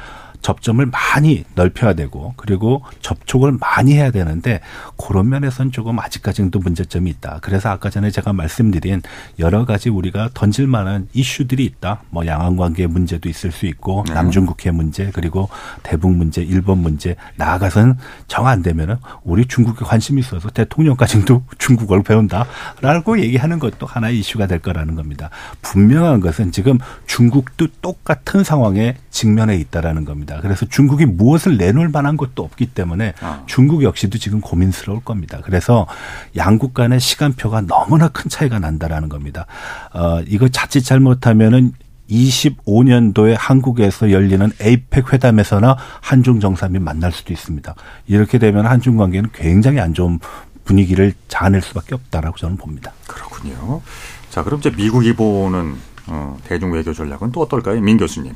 접점을 많이 넓혀야 되고 그리고 접촉을 많이 해야 되는데 그런 면에서는 조금 아직까지는 또 문제점이 있다. 그래서 아까 전에 제가 말씀드린 여러 가지 우리가 던질 만한 이슈들이 있다. 뭐 양안 관계 문제도 있을 수 있고 네. 남중국해 문제 그리고 대북 문제, 일본 문제 나아가서는 정 안 되면은 우리 중국에 관심이 있어서 대통령까지도 중국어를 배운다라고 얘기하는 것도 하나의 이슈가 될 거라는 겁니다. 분명한 것은 지금 중국도 똑같은 상황에 직면해 있다라는 겁니다. 겁니다. 그래서 중국이 무엇을 내놓을 만한 것도 없기 때문에 아. 중국 역시도 지금 고민스러울 겁니다. 그래서 양국 간의 시간표가 너무나 큰 차이가 난다라는 겁니다. 어, 이거 자칫 잘못하면은 25년도에 한국에서 열리는 에이펙 회담에서나 한중 정상이 만날 수도 있습니다. 이렇게 되면 한중 관계는 굉장히 안 좋은 분위기를 자아낼 수밖에 없다라고 저는 봅니다. 그렇군요. 자, 그럼 이제 미국이 보는 어, 대중 외교 전략은 또 어떨까요, 민 교수님?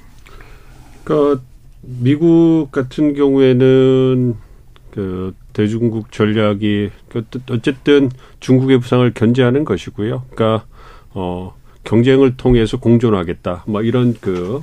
그 미국 같은 경우에는 그 대중국 전략이 그 어쨌든 중국의 부상을 견제하는 것이고요. 그러니까 어 경쟁을 통해서 공존하겠다. 뭐 이런 그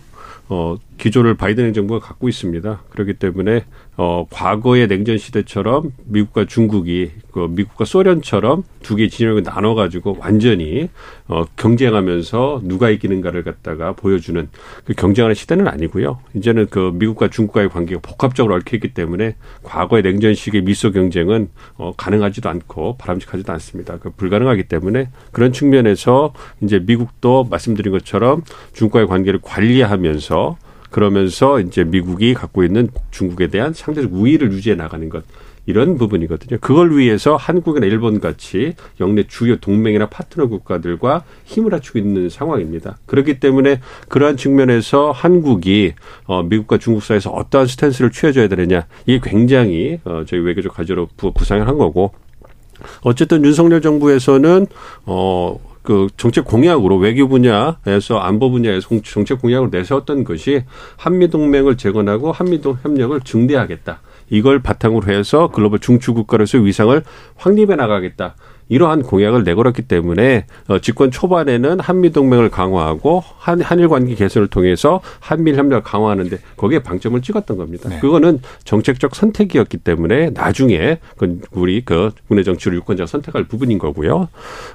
어, 기조를 바이든 행정부가 갖고 있습니다. 그렇기 때문에 어, 과거의 냉전 시대처럼 미국과 중국이 그 미국과 소련처럼 두 개의 진영을 나눠 가지고 완전히 어, 경쟁하면서 누가 이기는가를 갖다가 보여주는 그 경쟁하는 시대는 아니고요. 이제는 그 미국과 중국과의 관계가 복합적으로 얽혀 있기 때문에 과거의 냉전식의 미소 경쟁은 어, 가능하지도 않고 바람직하지도 않습니다. 그 불가능하기 때문에 그런 측면에서 이제 미국도 말씀드린 것처럼 중국과의 관계를 관리하면서 그러면서 이제 미국이 갖고 있는 중국에 대한 상대적 우위를 유지해 나가는 것 이런 부분이거든요. 그걸 위해서 한국이나 일본 같이 영내 주요 동맹이나 파트너 국가들과 힘을 합치고 있는 상황입니다. 그렇기 때문에 그러한 측면에서 한국이 어 미국과 중국 사이에서 어떠한 스탠스를 취해줘야 되느냐 이게 굉장히 어 저희 외교적 과제로 구상을 한 거고 어쨌든 윤석열 정부에서는 어 그 정책 공약으로 외교 분야에서 안보 분야에서 정책 공약으로 내세웠던 것이 한미 동맹을 재건하고 한미 동 협력을 증대하겠다. 이걸 바탕으로 해서 글로벌 중추 국가로서의 위상을 확립해 나가겠다. 이러한 공약을 내걸었기 때문에 어, 집권 초반에는 한미 동맹을 강화하고 한 한일 관계 개선을 통해서 한미일 협력 을 강화하는데 거기에 방점을 찍었던 겁니다. 네. 그거는 정책적 선택이었기 때문에 나중에 그 우리 그 국내 정치를 유권자가 선택할 부분인 거고요.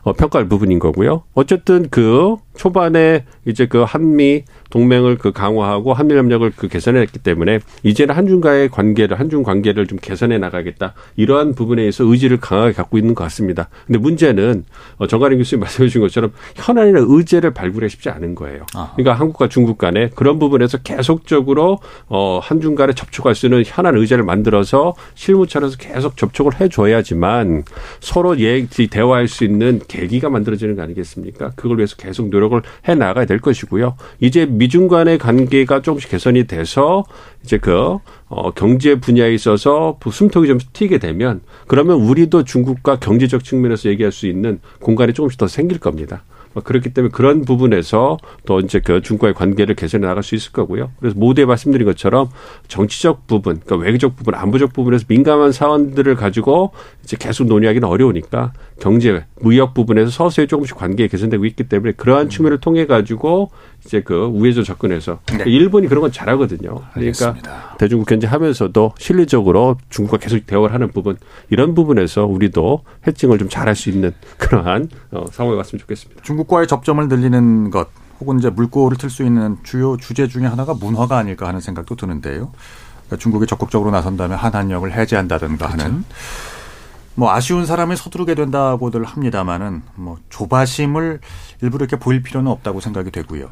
어, 평가할 부분인 거고요. 어쨌든 그 초반에 이제 그 한미 동맹을 그 강화하고 한미 협력을 그 개선했기 때문에 이제는 한중과의 관계를 한중 관계를 좀 개선해 나가겠다 이러한 부분에 있어 의지를 강하게 갖고 있는 것 같습니다. 근데 문제는 어, 정가림 교수님 말씀해 주신 것처럼 현안이나 의제를 발굴해 쉽지 않은 거예요. 그러니까 한국과 중국 간에 그런 부분에서 계속적으로 어 한중 간에 접촉할 수 있는 현안 의제를 만들어서 실무차원에서 계속 접촉을 해줘야지만 서로 얘기 대화할 수 있는 계기가 만들어지는 거 아니겠습니까? 그걸 위해서 계속 노력 노력을 해 나가야 될 것이고요. 이제 미중 간의 관계가 조금씩 개선이 돼서 이제 그 어, 경제 분야에 있어서 숨통이 좀 트이게 되면 그러면 우리도 중국과 경제적 측면에서 얘기할 수 있는 공간이 조금씩 더 생길 겁니다. 뭐 그렇기 때문에 그런 부분에서 또 이제 그 중국과의 관계를 개선해 나갈 수 있을 거고요. 그래서 모두에 말씀드린 것처럼 정치적 부분, 그러니까 외교적 부분, 안보적 부분에서 민감한 사안들을 가지고 이제 계속 논의하기는 어려우니까 경제, 무역 부분에서 서서히 조금씩 관계가 개선되고 있기 때문에 그러한 음. 측면을 통해 가지고 이제 그 우회적 접근해서 네. 일본이 그런 건 잘하거든요. 그러니까 알겠습니다. 대중국 견제하면서도 실리적으로 중국과 계속 대화를 하는 부분 이런 부분에서 우리도 해칭을 좀 잘할 수 있는 그러한 어, 상황이 왔으면 좋겠습니다. 중국과의 접점을 늘리는 것 혹은 이제 물꼬를 틀 수 있는 주요 주제 중에 하나가 문화가 아닐까 하는 생각도 드는데요. 그러니까 중국이 적극적으로 나선다면 한한령을 해제한다든가 그렇죠. 하는 뭐 아쉬운 사람이 서두르게 된다고들 합니다마는 뭐 조바심을 일부러 이렇게 보일 필요는 없다고 생각이 되고요.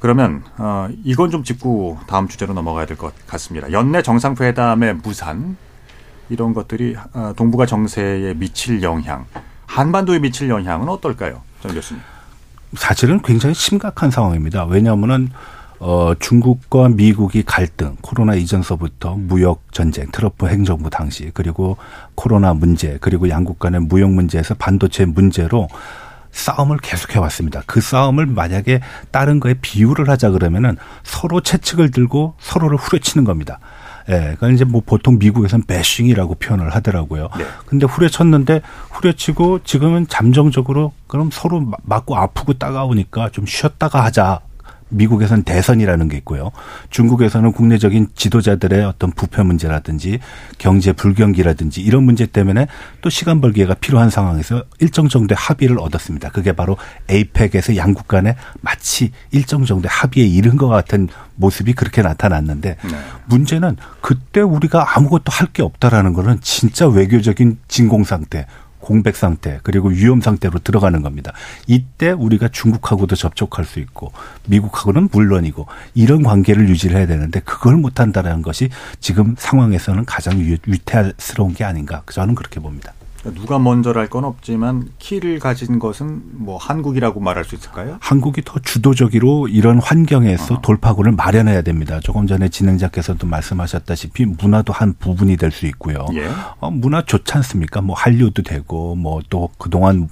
그러면 어 이건 좀 짚고 다음 주제로 넘어가야 될 것 같습니다. 연내 정상회담의 무산 이런 것들이 어, 동북아 정세에 미칠 영향, 한반도에 미칠 영향은 어떨까요, 정 교수님? 사실은 굉장히 심각한 상황입니다. 왜냐하면은 어, 중국과 미국이 갈등, 코로나 이전서부터 무역 전쟁, 트럼프 행정부 당시, 그리고 코로나 문제, 그리고 양국 간의 무역 문제에서 반도체 문제로 싸움을 계속해 왔습니다. 그 싸움을 만약에 다른 거에 비유를 하자 그러면은 서로 채찍을 들고 서로를 후려치는 겁니다. 예, 그러니까 이제 뭐 보통 미국에서는 배싱이라고 표현을 하더라고요. 네. 근데 후려쳤는데 후려치고 지금은 잠정적으로 그럼 서로 맞고 아프고 따가우니까 좀 쉬었다가 하자. 미국에서는 대선이라는 게 있고요. 중국에서는 국내적인 지도자들의 어떤 부패 문제라든지 경제 불경기라든지 이런 문제 때문에 또 시간 벌기가 필요한 상황에서 일정 정도의 합의를 얻었습니다. 그게 바로 에이펙에서 양국 간에 마치 일정 정도의 합의에 이른 것 같은 모습이 그렇게 나타났는데 네. 문제는 그때 우리가 아무것도 할 게 없다라는 거는 진짜 외교적인 진공 상태 공백 상태 그리고 위험 상태로 들어가는 겁니다. 이때 우리가 중국하고도 접촉할 수 있고 미국하고는 물론이고 이런 관계를 유지를 해야 되는데 그걸 못한다는 것이 지금 상황에서는 가장 위태스러운 게 아닌가 저는 그렇게 봅니다. 누가 먼저랄 건 없지만 키를 가진 것은 뭐 한국이라고 말할 수 있을까요? 한국이 더 주도적으로 이런 환경에서 어. 돌파구를 마련해야 됩니다. 조금 전에 진행자께서도 말씀하셨다시피 문화도 한 부분이 될 수 있고요. 예. 어, 문화 좋지 않습니까? 뭐 한류도 되고 뭐 또 그동안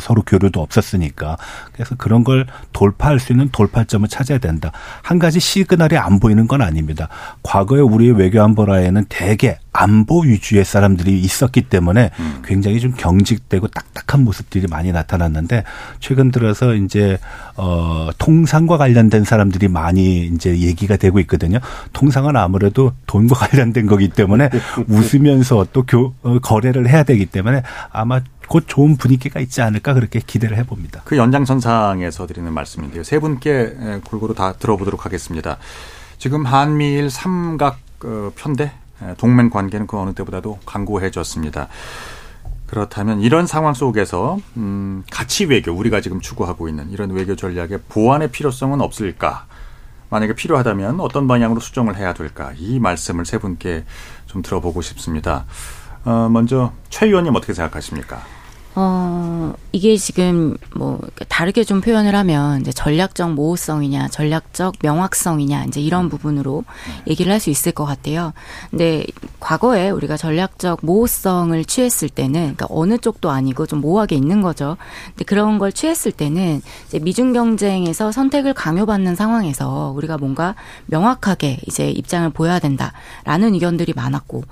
서로 교류도 없었으니까 그래서 그런 걸 돌파할 수 있는 돌파점을 찾아야 된다. 한 가지 시그널이 안 보이는 건 아닙니다. 과거에 우리의 외교 안보라에는 대개 안보 위주의 사람들이 있었기 때문에 음. 굉장히 좀 경직되고 딱딱한 모습들이 많이 나타났는데 최근 들어서 이제 어 통상과 관련된 사람들이 많이 이제 얘기가 되고 있거든요. 통상은 아무래도 돈과 관련된 거기 때문에 웃으면서 또 교, 어, 거래를 해야 되기 때문에 아마 곧 좋은 분위기가 있지 않을까 그렇게 기대를 해봅니다. 그 연장선상에서 드리는 말씀인데요. 세 분께 골고루 다 들어보도록 하겠습니다. 지금 한미일 삼각 어, 편대 동맹 관계는 그 어느 때보다도 강고해졌습니다. 그렇다면 이런 상황 속에서 음, 가치 외교 우리가 지금 추구하고 있는 이런 외교 전략의 보완의 필요성은 없을까? 만약에 필요하다면 어떤 방향으로 수정을 해야 될까? 이 말씀을 세 분께 좀 들어보고 싶습니다. 어, 먼저 최 의원님 어떻게 생각하십니까? 어, 이게 지금 뭐 다르게 좀 표현을 하면 이제 전략적 모호성이냐, 전략적 명확성이냐, 이제 이런 부분으로 얘기를 할 수 있을 것 같아요. 근데 과거에 우리가 전략적 모호성을 취했을 때는, 그러니까 어느 쪽도 아니고 좀 모호하게 있는 거죠. 근데 그런 걸 취했을 때는 이제 미중 경쟁에서 선택을 강요받는 상황에서 우리가 뭔가 명확하게 이제 입장을 보여야 된다라는 의견들이 많았고,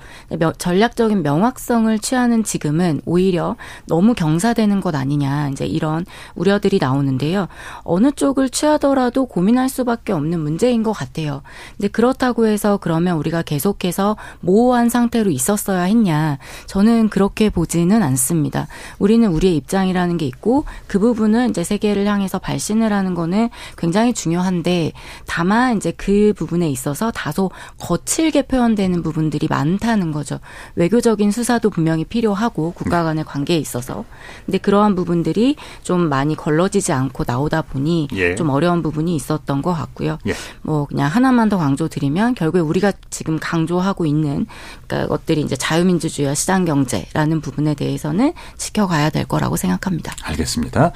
전략적인 명확성을 취하는 지금은 오히려 너무 너무 경사되는 것 아니냐 이제 이런 우려들이 나오는데요. 어느 쪽을 취하더라도 고민할 수밖에 없는 문제인 것 같아요. 근데 그렇다고 해서 그러면 우리가 계속해서 모호한 상태로 있었어야 했냐? 저는 그렇게 보지는 않습니다. 우리는 우리의 입장이라는 게 있고 그 부분은 이제 세계를 향해서 발신을 하는 거는 굉장히 중요한데 다만 이제 그 부분에 있어서 다소 거칠게 표현되는 부분들이 많다는 거죠. 외교적인 수사도 분명히 필요하고 국가 간의 관계에 있어서 근데 그러한 부분들이 좀 많이 걸러지지 않고 나오다 보니 예. 좀 어려운 부분이 있었던 것 같고요. 예. 뭐 그냥 하나만 더 강조드리면 결국에 우리가 지금 강조하고 있는 그러니까 것들이 이제 자유민주주의와 시장 경제라는 부분에 대해서는 지켜가야 될 거라고 생각합니다. 알겠습니다.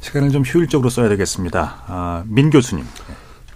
시간을 좀 효율적으로 써야 되겠습니다. 아, 민 교수님.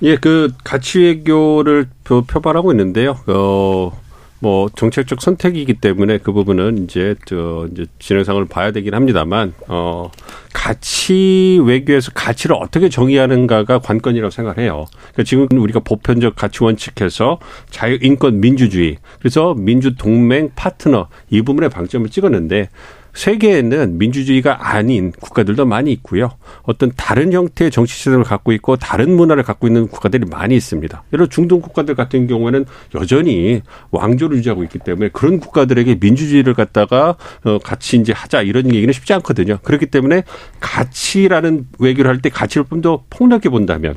예, 그 가치 외교를 표발하고 있는데요. 어, 뭐 정책적 선택이기 때문에 그 부분은 이제 저 이제 진행상을 봐야 되긴 합니다만 어 가치 외교에서 가치를 어떻게 정의하는가가 관건이라고 생각해요. 그러니까 지금 우리가 보편적 가치 원칙에서 자유, 인권, 민주주의 그래서 민주 동맹 파트너 이 부분에 방점을 찍었는데 세계에는 민주주의가 아닌 국가들도 많이 있고요. 어떤 다른 형태의 정치 시스템을 갖고 있고 다른 문화를 갖고 있는 국가들이 많이 있습니다. 예를 중동 국가들 같은 경우에는 여전히 왕조를 유지하고 있기 때문에 그런 국가들에게 민주주의를 갖다가 어 같이 이제 하자 이런 얘기는 쉽지 않거든요. 그렇기 때문에 가치라는 외교를 할 때 가치를 좀 더 폭넓게 본다면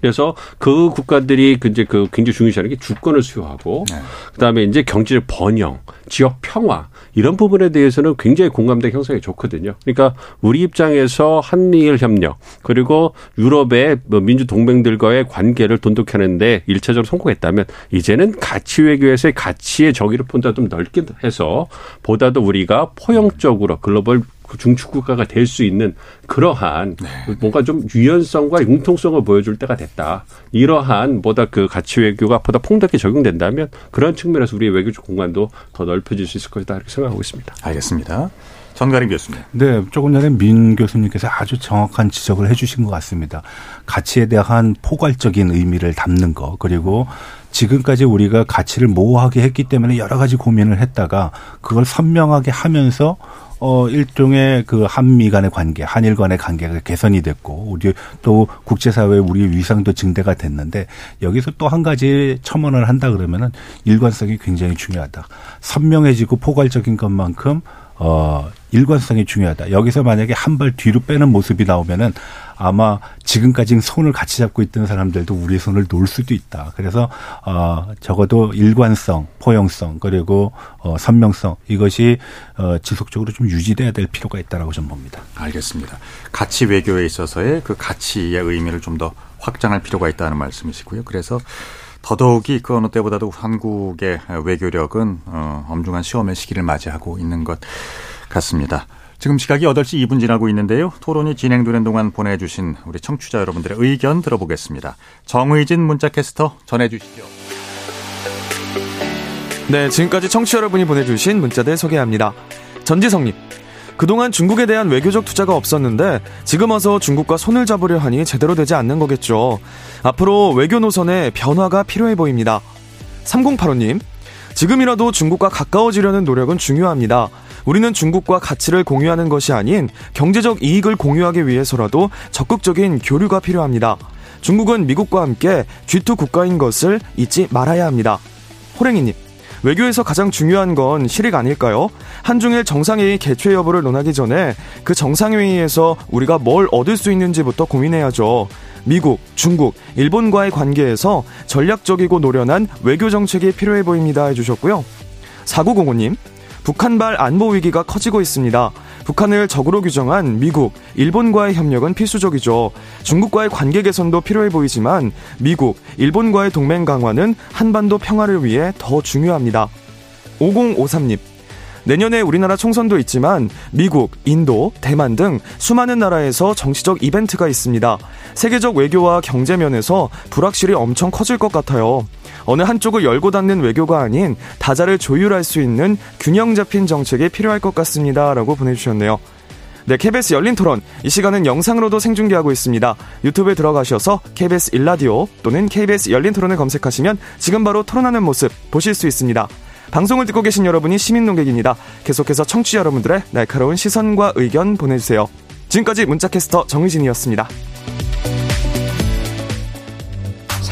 그래서 그 국가들이 그 이제 그 굉장히 중요시하는 게 주권을 수여하고 네. 그다음에 이제 경제적 번영, 지역 평화 이런 부분에 대해서는 굉장히 공감대 형성이 좋거든요. 그러니까 우리 입장에서 한미일 협력 그리고 유럽의 뭐 민주 동맹들과의 관계를 돈독하는데 일차적으로 성공했다면 이제는 가치 외교에서의 가치의 정의를 본다 좀 넓게 해서 보다도 우리가 포용적으로 글로벌 그 중축 국가가 될 수 있는 그러한 네. 뭔가 좀 유연성과 융통성을 보여줄 때가 됐다. 이러한 보다 그 가치 외교가 보다 폭넓게 적용된다면 그런 측면에서 우리의 외교적 공간도 더 넓혀질 수 있을 것이다 이렇게 생각하고 있습니다. 알겠습니다. 전가림 교수님. 네, 조금 전에 민 교수님께서 아주 정확한 지적을 해주신 것 같습니다. 가치에 대한 포괄적인 의미를 담는 거 그리고 지금까지 우리가 가치를 모호하게 했기 때문에 여러 가지 고민을 했다가 그걸 선명하게 하면서 어, 일종의 그 한미 간의 관계, 한일 간의 관계가 개선이 됐고, 우리 또 국제사회에 우리의 위상도 증대가 됐는데, 여기서 또 한 가지 첨언을 한다 그러면은 일관성이 굉장히 중요하다. 선명해지고 포괄적인 것만큼 어, 일관성이 중요하다. 여기서 만약에 한 발 뒤로 빼는 모습이 나오면은 아마 지금까지 손을 같이 잡고 있던 사람들도 우리의 손을 놓을 수도 있다. 그래서 어 적어도 일관성, 포용성 그리고 어 선명성 이것이 어 지속적으로 좀 유지돼야 될 필요가 있다라고 저는 봅니다. 알겠습니다. 가치 외교에 있어서의 그 가치의 의미를 좀 더 확장할 필요가 있다는 말씀이시고요. 그래서 더더욱이 그 어느 때보다도 한국의 외교력은 어, 엄중한 시험의 시기를 맞이하고 있는 것 같습니다. 지금 시각이 8시 2분 지나고 있는데요. 토론이 진행되는 동안 보내주신 우리 청취자 여러분들의 의견 들어보겠습니다. 정의진 문자캐스터 전해주시죠. 네, 지금까지 청취자 여러분이 보내주신 문자들 소개합니다. 전지성님. 그동안 중국에 대한 외교적 투자가 없었는데 지금 와서 중국과 손을 잡으려 하니 제대로 되지 않는 거겠죠. 앞으로 외교 노선에 변화가 필요해 보입니다. 3085님. 지금이라도 중국과 가까워지려는 노력은 중요합니다. 우리는 중국과 가치를 공유하는 것이 아닌 경제적 이익을 공유하기 위해서라도 적극적인 교류가 필요합니다. 중국은 미국과 함께 G2 국가인 것을 잊지 말아야 합니다. 호랭이님, 외교에서 가장 중요한 건 실익 아닐까요? 한중일 정상회의 개최 여부를 논하기 전에 그 정상회의에서 우리가 뭘 얻을 수 있는지부터 고민해야죠. 미국, 중국, 일본과의 관계에서 전략적이고 노련한 외교 정책이 필요해 보입니다 해주셨고요. 4905님, 북한발 안보 위기가 커지고 있습니다. 북한을 적으로 규정한 미국, 일본과의 협력은 필수적이죠. 중국과의 관계 개선도 필요해 보이지만 미국, 일본과의 동맹 강화는 한반도 평화를 위해 더 중요합니다. 5053님. 내년에 우리나라 총선도 있지만 미국, 인도, 대만 등 수많은 나라에서 정치적 이벤트가 있습니다. 세계적 외교와 경제 면에서 불확실이 엄청 커질 것 같아요. 어느 한쪽을 열고 닫는 외교가 아닌 다자를 조율할 수 있는 균형 잡힌 정책이 필요할 것 같습니다. 라고 보내주셨네요. 네, KBS 열린 토론. 이 시간은 영상으로도 생중계하고 있습니다. 유튜브에 들어가셔서 KBS 일라디오 또는 KBS 열린 토론을 검색하시면 지금 바로 토론하는 모습 보실 수 있습니다. 방송을 듣고 계신 여러분이 시민 농객입니다. 계속해서 청취자 여러분들의 날카로운 시선과 의견 보내주세요. 지금까지 문자캐스터 정의진이었습니다.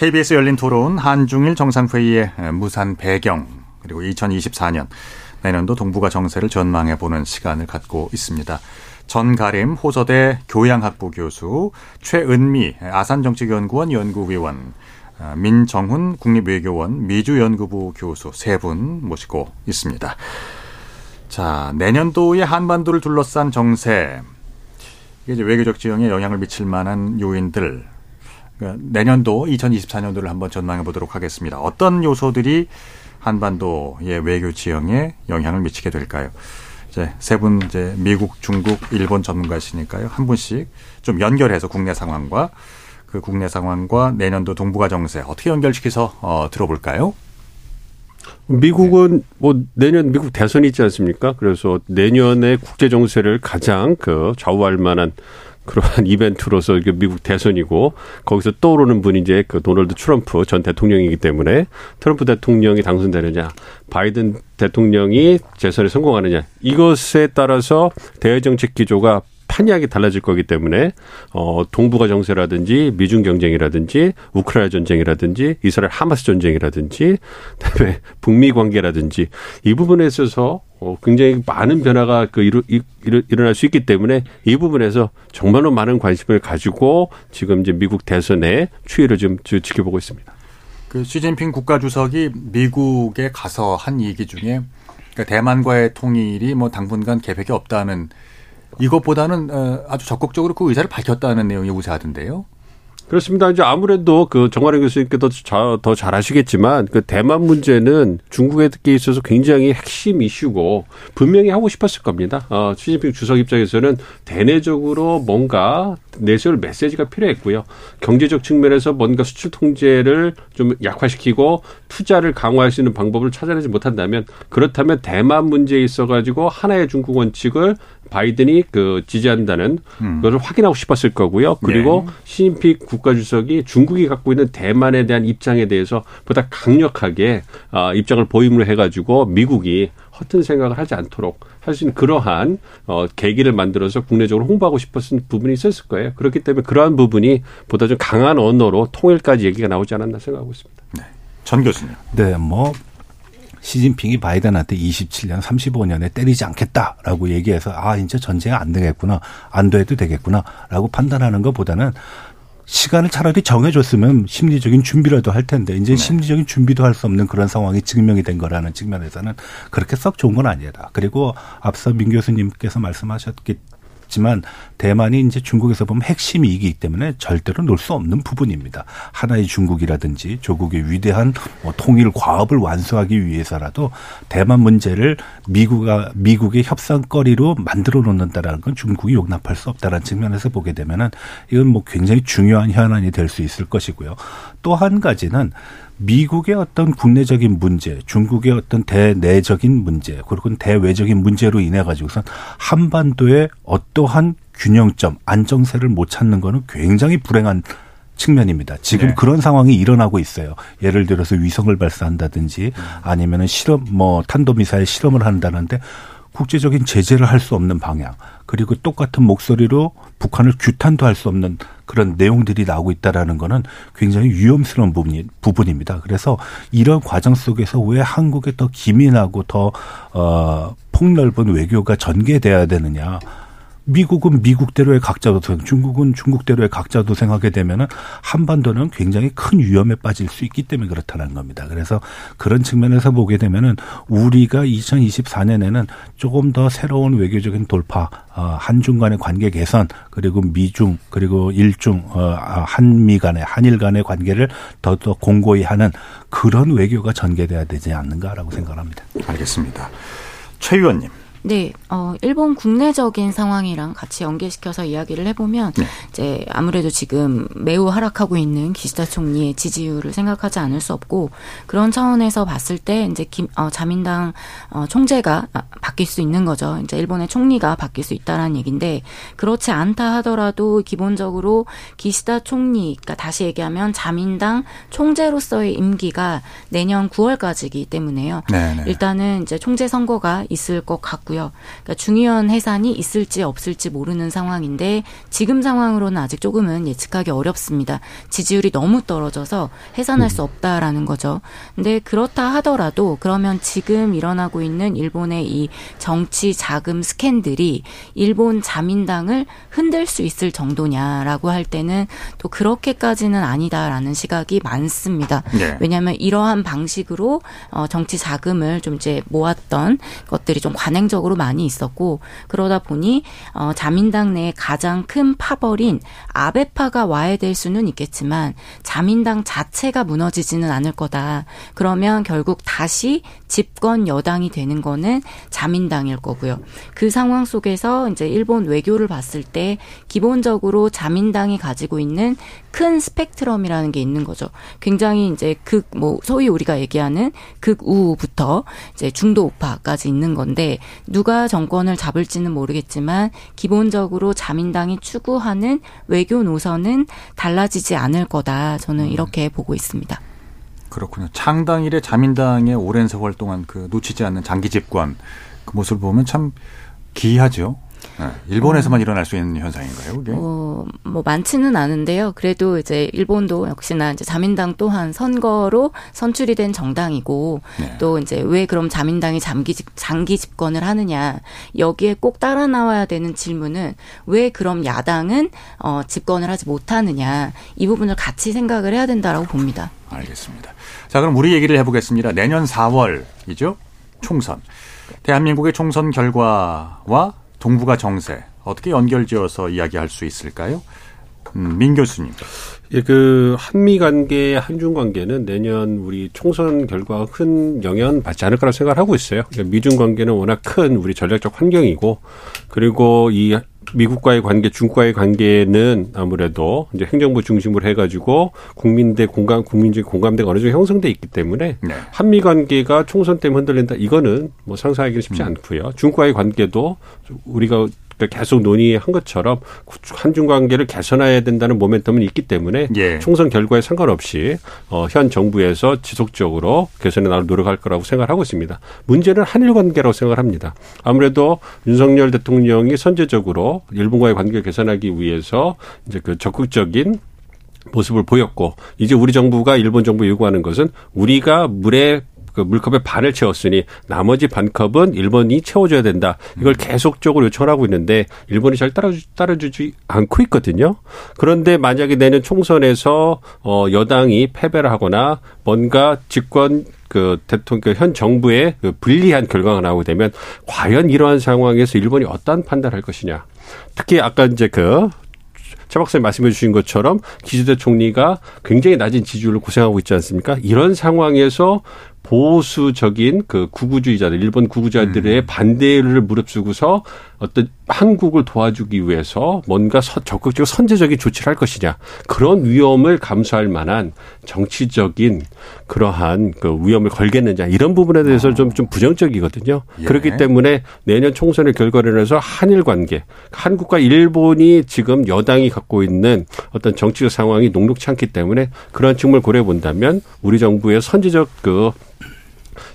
KBS 열린 토론 한중일 정상회의의 무산 배경 그리고 2024년 내년도 동북아 정세를 전망해 보는 시간을 갖고 있습니다. 전가림 호서대 교양학부 교수, 최은미 아산정책연구원 연구위원, 어, 민정훈 국립외교원 미주연구부 교수 세 분 모시고 있습니다. 자, 내년도에 한반도를 둘러싼 정세, 이게 이제 외교적 지형에 영향을 미칠 만한 요인들, 내년도 2024년도를 한번 전망해 보도록 하겠습니다. 어떤 요소들이 한반도의 외교 지형에 영향을 미치게 될까요? 이제 세 분 이제 미국, 중국, 일본 전문가시니까요. 한 분씩 좀 연결해서 국내 상황과 그 국내 상황과 내년도 동북아 정세 어떻게 연결시켜서 어, 들어볼까요? 미국은 뭐 내년 미국 대선이 있지 않습니까? 그래서 내년의 국제 정세를 가장 그 좌우할 만한 그러한 이벤트로서 미국 대선이고 거기서 떠오르는 분이 이제 그 도널드 트럼프 전 대통령이기 때문에 트럼프 대통령이 당선되느냐 바이든 대통령이 재선에 성공하느냐 이것에 따라서 대외 정책 기조가 판이하게 달라질 거기 때문에 어 동북아 정세라든지 미중 경쟁이라든지 우크라이나 전쟁이라든지 이스라엘 하마스 전쟁이라든지 그다음에 북미 관계라든지 이 부분에 있어서 어, 굉장히 많은 변화가 그 일어, 일어, 일어날 수 있기 때문에 이 부분에서 정말로 많은 관심을 가지고 지금 이제 미국 대선의 추이를 좀 지켜보고 있습니다. 그 시진핑 국가주석이 미국에 가서 한 얘기 중에 그러니까 대만과의 통일이 뭐 당분간 계획이 없다는 이것보다는 어, 아주 적극적으로 그 의사를 밝혔다는 내용이 우세하던데요. 그렇습니다. 이제 아무래도 그 정화령 교수님께도 더 잘 아시겠지만 그 대만 문제는 중국에 있어서 굉장히 핵심 이슈고 분명히 하고 싶었을 겁니다. 어, 시진핑 주석 입장에서는 대내적으로 뭔가 내세울 메시지가 필요했고요. 경제적 측면에서 뭔가 수출 통제를 좀 약화시키고 투자를 강화할 수 있는 방법을 찾아내지 못한다면 그렇다면 대만 문제에 있어 가지고 하나의 중국 원칙을 바이든이 그 지지한다는 음. 것을 확인하고 싶었을 거고요. 그리고 네. 시진핑 국 가주석이 중국이 갖고 있는 대만에 대한 입장에 대해서 보다 강력하게 아, 입장을 보임을 해가지고 미국이 허튼 생각을 하지 않도록 할 수 있는 그러한 어, 계기를 만들어서 국내적으로 홍보하고 싶었던 부분이 있었을 거예요. 그렇기 때문에 그러한 부분이 보다 좀 강한 언어로 통일까지 얘기가 나오지 않았나 생각하고 있습니다. 네. 전 교수님. 네, 뭐 시진핑이 바이든한테 27년, 35년에 때리지 않겠다라고 얘기해서 아 이제 전쟁 안 되겠구나, 안 돼도 되겠구나라고 판단하는 것보다는 시간을 차라리 정해줬으면 심리적인 준비라도 할 텐데 이제 네. 심리적인 준비도 할 수 없는 그런 상황이 증명이 된 거라는 측면에서는 그렇게 썩 좋은 건 아니다. 그리고 앞서 민 교수님께서 말씀하셨기 있지만 대만이 이제 중국에서 보면 핵심이기 때문에 절대로 놓을 수 없는 부분입니다. 하나의 중국이라든지 조국의 위대한 뭐 통일 과업을 완수하기 위해서라도 대만 문제를 미국가 미국의 협상거리로 만들어 놓는다라는 건 중국이 용납할 수 없다라는 측면에서 보게 되면은 이건 뭐 굉장히 중요한 현안이 될 수 있을 것이고요. 또 한 가지는 미국의 어떤 국내적인 문제, 중국의 어떤 대내적인 문제, 그리고 대외적인 문제로 인해 가지고선 한반도의 어떠한 균형점, 안정세를 못 찾는 거는 굉장히 불행한 측면입니다. 지금 네. 그런 상황이 일어나고 있어요. 예를 들어서 위성을 발사한다든지 아니면은 실험 뭐 탄도 미사일 실험을 한다는데 국제적인 제재를 할 수 없는 방향 그리고 똑같은 목소리로 북한을 규탄도 할 수 없는 그런 내용들이 나오고 있다라는 거는 굉장히 위험스러운 부분이, 부분입니다. 그래서 이런 과정 속에서 왜 한국에 더 기민하고 더, 어, 폭넓은 외교가 전개돼야 되느냐. 미국은 미국대로의 각자 도생, 중국은 중국대로의 각자 도생하게 되면은 한반도는 굉장히 큰 위험에 빠질 수 있기 때문에 그렇다는 겁니다. 그래서 그런 측면에서 보게 되면은 우리가 2024년에는 조금 더 새로운 외교적인 돌파, 어, 한중 간의 관계 개선, 그리고 미중, 그리고 일중, 어, 아, 한미 간의, 한일 간의 관계를 더더 공고히 하는 그런 외교가 전개돼야 되지 않는가라고 생각합니다. 알겠습니다. 최 의원님. 네, 어, 일본 국내적인 상황이랑 같이 연계시켜서 이야기를 해보면, 네. 이제 아무래도 지금 매우 하락하고 있는 기시다 총리의 지지율을 생각하지 않을 수 없고, 그런 차원에서 봤을 때, 이제 김, 어, 자민당, 어, 총재가 아, 바뀔 수 있는 거죠. 이제 일본의 총리가 바뀔 수 있다라는 얘기인데, 그렇지 않다 하더라도 기본적으로 기시다 총리, 그러니까 다시 얘기하면 자민당 총재로서의 임기가 내년 9월까지이기 때문에요. 네네. 네. 일단은 이제 총재 선거가 있을 것 같고, 있고요. 그러니까 중의원 해산이 있을지 없을지 모르는 상황인데 지금 상황으로는 아직 조금은 예측하기 어렵습니다. 지지율이 너무 떨어져서 해산할 수 없다라는 거죠. 근데 그렇다 하더라도 그러면 지금 일어나고 있는 일본의 이 정치 자금 스캔들이 일본 자민당을 흔들 수 있을 정도냐라고 할 때는 또 그렇게까지는 아니다라는 시각이 많습니다. 네. 왜냐하면 이러한 방식으로 어, 정치 자금을 좀 이제 모았던 것들이 좀 관행적 으로 많이 있었고 그러다 보니 어, 자민당 내에 가장 큰 파벌인 아베파가 와해될 수는 있겠지만 자민당 자체가 무너지지는 않을 거다. 그러면 결국 다시 집권 여당이 되는 거는 자민당일 거고요. 그 상황 속에서 이제 일본 외교를 봤을 때 기본적으로 자민당이 가지고 있는 큰 스펙트럼이라는 게 있는 거죠. 굉장히 이제 극 뭐 소위 우리가 얘기하는 극우부터 이제 중도 우파까지 있는 건데 누가 정권을 잡을지는 모르겠지만 기본적으로 자민당이 추구하는 외교 노선은 달라지지 않을 거다. 저는 이렇게 보고 있습니다. 그렇군요. 창당 이래 자민당의 오랜 세월 동안 그 놓치지 않는 장기 집권 그 모습을 보면 참 기이하죠. 네, 일본에서만 일어날 수 있는 현상인가요, 그게? 어, 뭐 많지는 않은데요. 그래도 이제 일본도 역시나 이제 자민당 또한 선거로 선출이 된 정당이고 네. 또 이제 왜 그럼 자민당이 장기 집, 장기 집권을 하느냐 여기에 꼭 따라 나와야 되는 질문은 왜 그럼 야당은 어, 집권을 하지 못하느냐 이 부분을 같이 생각을 해야 된다라고 봅니다. 알겠습니다. 자, 그럼 우리 얘기를 해보겠습니다. 내년 4월이죠? 총선. 대한민국의 총선 결과와 동북아 정세 어떻게 연결지어서 이야기할 수 있을까요? 음, 민 교수님. 예, 그 한미 관계, 한중 관계는 내년 우리 총선 결과가 큰 영향 받지 않을 거라고 생각하고 있어요. 미중 관계는 워낙 큰 우리 전략적 환경이고 그리고 이 미국과의 관계, 중국과의 관계는 아무래도 이제 행정부 중심으로 해가지고 국민대 공감, 국민적 공감대가 어느 정도 형성돼 있기 때문에 네. 한미 관계가 총선 때문에 흔들린다. 이거는 뭐 상상하기는 쉽지 않고요. 중국과의 관계도 우리가 계속 논의한 것처럼 한중 관계를 개선해야 된다는 모멘텀은 있기 때문에 예. 총선 결과에 상관없이 어, 현 정부에서 지속적으로 개선에 나갈 노력할 거라고 생각하고 있습니다. 문제는 한일 관계라고 생각합니다. 아무래도 윤석열 대통령이 선제적으로 일본과의 관계를 개선하기 위해서 이제 그 적극적인 모습을 보였고 이제 우리 정부가 일본 정부 요구하는 것은 우리가 물에 그 물컵에 반을 채웠으니 나머지 반컵은 일본이 채워줘야 된다. 이걸 계속적으로 요청을 하고 있는데 일본이 잘 따라주, 따라주지 않고 있거든요. 그런데 만약에 내년 총선에서 어 여당이 패배를 하거나 뭔가 집권 그 대통령 그 현 정부의 그 불리한 결과가 나오게 되면 과연 이러한 상황에서 일본이 어떠한 판단을 할 것이냐. 특히 아까 이제 그최 박사님 말씀해 주신 것처럼 기시다 총리가 굉장히 낮은 지지율을 고생하고 있지 않습니까? 이런 상황에서 보수적인 그 구구주의자들, 일본 구구주의자들의 반대를 무릅쓰고서 어떤 한국을 도와주기 위해서 뭔가 서, 적극적으로 선제적인 조치를 할 것이냐. 그런 위험을 감수할 만한 정치적인 그러한 그 위험을 걸겠느냐. 이런 부분에 대해서 좀, 좀 부정적이거든요. 예. 그렇기 때문에 내년 총선의 결과를 해서 한일 관계, 한국과 일본이 지금 여당이 갖고 있는 어떤 정치적 상황이 녹록치 않기 때문에 그런 측면을 고려해 본다면 우리 정부의 선제적 그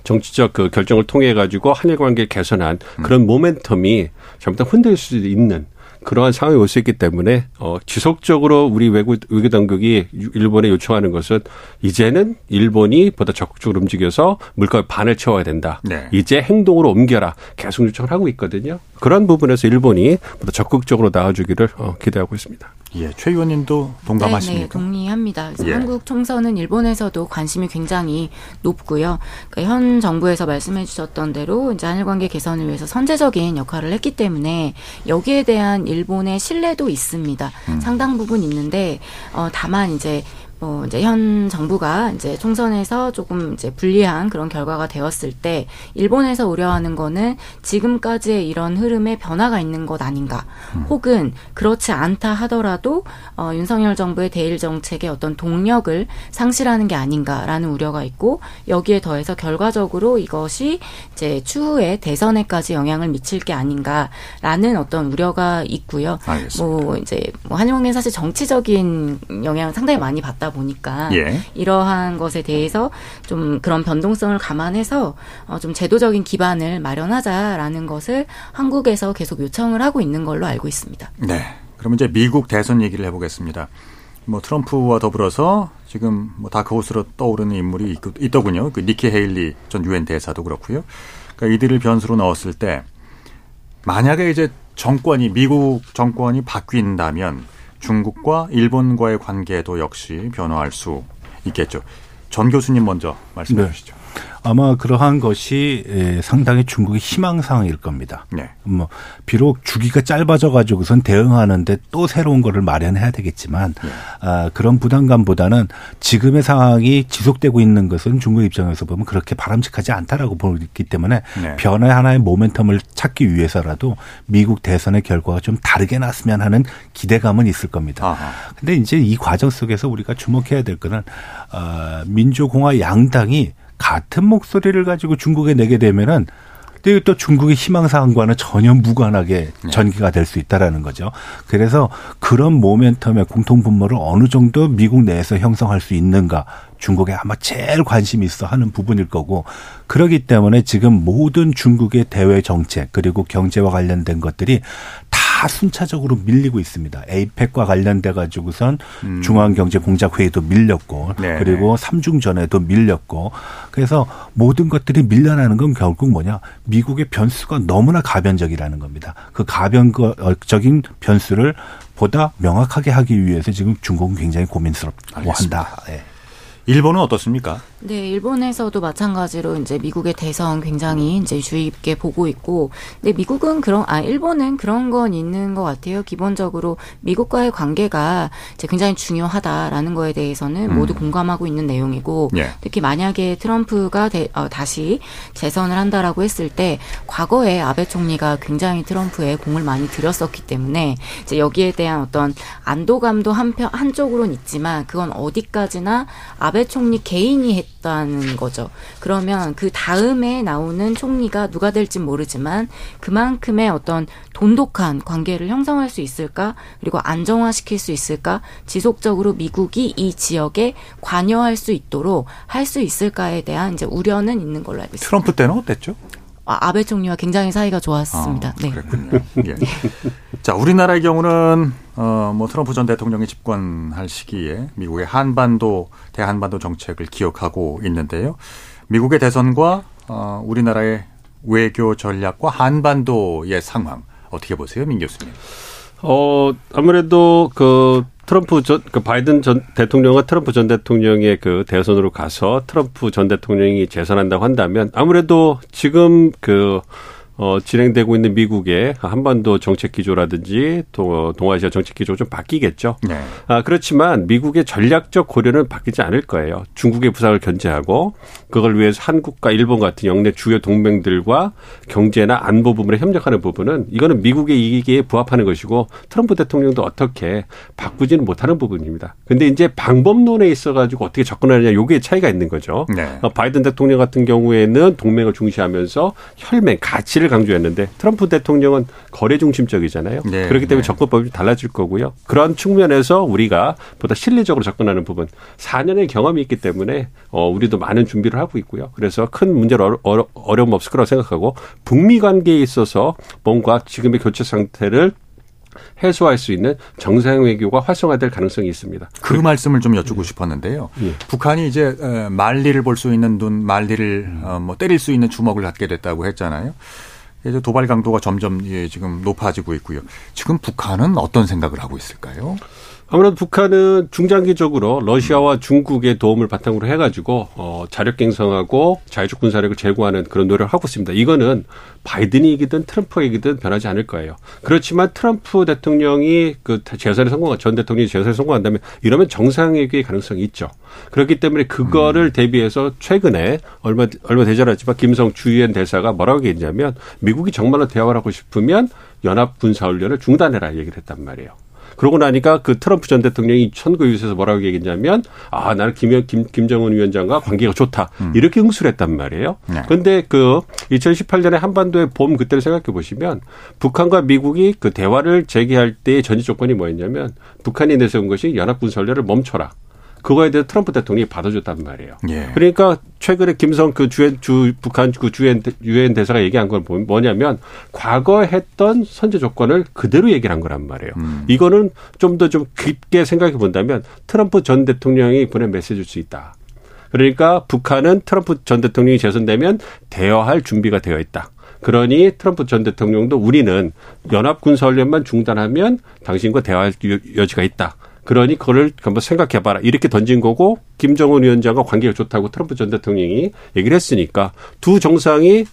정치적 그 결정을 통해 가지고 한일 관계를 개선한 그런 모멘텀이 잘못하면 흔들 수 있는 그러한 상황이 올 수 있기 때문에 어 지속적으로 우리 외국 외교 당국이 일본에 요청하는 것은 이제는 일본이 보다 적극적으로 움직여서 물컵 반을 채워야 된다. 네. 이제 행동으로 옮겨라. 계속 요청을 하고 있거든요. 그런 부분에서 일본이 보다 적극적으로 나와주기를 어, 기대하고 있습니다. 예, 최 의원님도 네, 동감하십니까? 동의합니다. 그래서 예. 한국 총선은 일본에서도 관심이 굉장히 높고요. 그러니까 현 정부에서 말씀해 주셨던 대로 이제 한일 관계 개선을 위해서 선제적인 역할을 했기 때문에 여기에 대한 일본의 신뢰도 있습니다. 음. 상당 부분 있는데 어 다만 이제 뭐 이제 현 정부가 이제 총선에서 조금 이제 불리한 그런 결과가 되었을 때 일본에서 우려하는 거는 지금까지의 이런 흐름에 변화가 있는 것 아닌가 혹은 그렇지 않다 하더라도 어 윤석열 정부의 대일 정책의 어떤 동력을 상실하는 게 아닌가라는 우려가 있고 여기에 더해서 결과적으로 이것이 이제 추후에 대선에까지 영향을 미칠 게 아닌가라는 어떤 우려가 있고요. 알겠습니다. 뭐 이제 뭐 관계는 사실 정치적인 영향을 상당히 많이 받다 있다 보니까 예. 이러한 것에 대해서 좀 그런 변동성을 감안해서 어, 좀 제도적인 기반을 마련하자라는 것을 한국에서 계속 요청을 하고 있는 걸로 알고 있습니다. 네. 그러면 이제 미국 대선 얘기를 해보겠습니다. 뭐 트럼프와 더불어서 지금 뭐 다크호스로 떠오르는 인물이 있, 있더군요. 그 니키 헤일리 전 유엔 대사도 그렇고요. 그러니까 이들을 변수로 넣었을 때 만약에 이제 정권이 미국 정권이 바뀐다면 중국과 일본과의 관계도 역시 변화할 수 있겠죠. 전 교수님 먼저 말씀해 네. 주시죠. 아마 그러한 것이 에, 상당히 중국의 희망사항일 겁니다. 네. 뭐 비록 주기가 짧아져 가지고선 대응하는데 또 새로운 거를 마련해야 되겠지만 네. 아, 그런 부담감보다는 지금의 상황이 지속되고 있는 것은 중국 입장에서 보면 그렇게 바람직하지 않다라고 보기 때문에 네. 변화의 하나의 모멘텀을 찾기 위해서라도 미국 대선의 결과가 좀 다르게 났으면 하는 기대감은 있을 겁니다. 아하. 근데 이제 이 과정 속에서 우리가 주목해야 될 거는 어, 민주공화 양당이 같은 목소리를 가지고 중국에 내게 되면은 또 중국의 희망사항과는 전혀 무관하게 전개가 될 수 있다라는 거죠. 그래서 그런 모멘텀의 공통 분모를 어느 정도 미국 내에서 형성할 수 있는가 중국에 아마 제일 관심이 있어 하는 부분일 거고 그러기 때문에 지금 모든 중국의 대외 정책 그리고 경제와 관련된 것들이 다 순차적으로 밀리고 있습니다. 에이펙과 관련돼 가지고선 중앙경제공작회의도 밀렸고 네. 그리고 삼중전에도 밀렸고 그래서 모든 것들이 밀려나는 건 결국 뭐냐 미국의 변수가 너무나 가변적이라는 겁니다. 그 가변적인 변수를 보다 명확하게 하기 위해서 지금 중국은 굉장히 고민스럽고. 한다. 예. 일본은 어떻습니까? 네, 일본에서도 마찬가지로 이제 미국의 대선 굉장히 이제 주의 깊게 보고 있고, 근데 미국은 그런, 아, 일본은 그런 건 있는 것 같아요. 기본적으로 미국과의 관계가 이제 굉장히 중요하다라는 거에 대해서는 음. 모두 공감하고 있는 내용이고, 예. 특히 만약에 트럼프가 대- 어, 다시 재선을 한다라고 했을 때, 과거에 아베 총리가 굉장히 트럼프에 공을 많이 들였었기 때문에, 이제 여기에 대한 어떤 안도감도 한편, 한쪽으로는 있지만, 그건 어디까지나 아베 총리 개인이 했다는 거죠. 그러면 그 다음에 나오는 총리가 누가 될진 모르지만 그만큼의 어떤 돈독한 관계를 형성할 수 있을까? 그리고 안정화시킬 수 있을까? 지속적으로 미국이 이 지역에 관여할 수 있도록 할 수 있을까에 대한 이제 우려는 있는 걸로 알고 있습니다. 트럼프 때는 어땠죠? 아, 아베 총리와 굉장히 사이가 좋았습니다. 네. 예. 자, 우리나라의 경우는 어, 뭐 트럼프 전 대통령이 집권할 시기에 미국의 한반도 대한반도 정책을 기억하고 있는데요. 미국의 대선과 어, 우리나라의 외교 전략과 한반도의 상황 어떻게 보세요, 민 교수님? 어, 아무래도 그 트럼프 전, 그 바이든 전 대통령과 트럼프 전 대통령의 그 대선으로 가서 트럼프 전 대통령이 재선한다고 한다면 아무래도 지금 그 어, 진행되고 있는 미국의 한반도 정책 기조라든지 또 동아시아 정책 기조가 좀 바뀌겠죠. 네. 아, 그렇지만 미국의 전략적 고려는 바뀌지 않을 거예요. 중국의 부상을 견제하고 그걸 위해서 한국과 일본 같은 영내 주요 동맹들과 경제나 안보 부분에 협력하는 부분은 이거는 미국의 이익에 부합하는 것이고 트럼프 대통령도 어떻게 바꾸지는 못하는 부분입니다. 근데 이제 방법론에 있어 가지고 어떻게 접근하느냐 요게 차이가 있는 거죠. 네. 어, 바이든 대통령 같은 경우에는 동맹을 중시하면서 혈맹 가치를 강조했는데 트럼프 대통령은 거래 중심적이잖아요. 네, 그렇기 때문에 네. 접근법이 좀 달라질 거고요. 그런 측면에서 우리가 보다 실리적으로 접근하는 부분 4년의 경험이 있기 때문에 어, 우리도 많은 준비를 하고 있고요. 그래서 큰 문제는 어려, 어려, 어려움 없을 거라고 생각하고 북미 관계에 있어서 뭔가 지금의 교체 상태를 해소할 수 있는 정상 외교가 활성화될 가능성이 있습니다. 그 말씀을 좀 여쭙고 싶었는데요. 예. 북한이 이제 에, 말리를 볼 수 있는 눈, 말리를 어, 뭐 때릴 수 있는 주먹을 갖게 됐다고 했잖아요. 이제 도발 강도가 점점 예, 지금 높아지고 있고요. 지금 북한은 어떤 생각을 하고 있을까요? 아무래도 북한은 중장기적으로 러시아와 중국의 도움을 바탕으로 해가지고 어, 자력 갱성하고 자유적 군사력을 제고하는 그런 노력을 하고 있습니다. 이거는 바이든이 이기든 트럼프가 이기든 변하지 않을 거예요. 그렇지만 트럼프 대통령이 그 재선에 성공한 전 대통령이 재선에 성공한다면 이러면 정상회귀의 가능성이 있죠. 그렇기 때문에 그거를 대비해서 최근에 얼마 얼마 되지 않았지만 김성 주유엔 대사가 뭐라고 얘기했냐면 미국이 정말로 대화를 하고 싶으면 연합 군사 훈련을 중단해라 얘기를 했단 말이에요. 그러고 나니까 그 트럼프 전 대통령이 선거유세에서 뭐라고 얘기했냐면 아 나는 김, 김, 김정은 위원장과 관계가 좋다 이렇게 응수를 했단 말이에요. 네. 그런데 그 2018년에 한반도의 봄 그때를 생각해 보시면 북한과 미국이 그 대화를 재개할 때의 전제 조건이 뭐였냐면 북한이 내세운 것이 연합군사훈련을 멈춰라. 그거에 대해 트럼프 대통령이 받아줬단 말이에요. 예. 그러니까 최근에 김성 그 주엔 주 북한 그 주엔 유엔 대사가 얘기한 건 뭐냐면 과거에 했던 선제 조건을 그대로 얘기를 한 거란 말이에요. 음. 이거는 좀 더좀 좀 깊게 생각해 본다면 트럼프 전 대통령이 보낸 메시지일 수 있다. 그러니까 북한은 트럼프 전 대통령이 재선되면 대화할 준비가 되어 있다. 그러니 트럼프 전 대통령도 우리는 연합 군사 훈련만 중단하면 당신과 대화할 여지가 있다. 그러니 그걸 한번 생각해봐라. 이렇게 던진 거고 김정은 위원장과 관계가 좋다고 트럼프 전 대통령이 얘기를 했으니까 두 정상이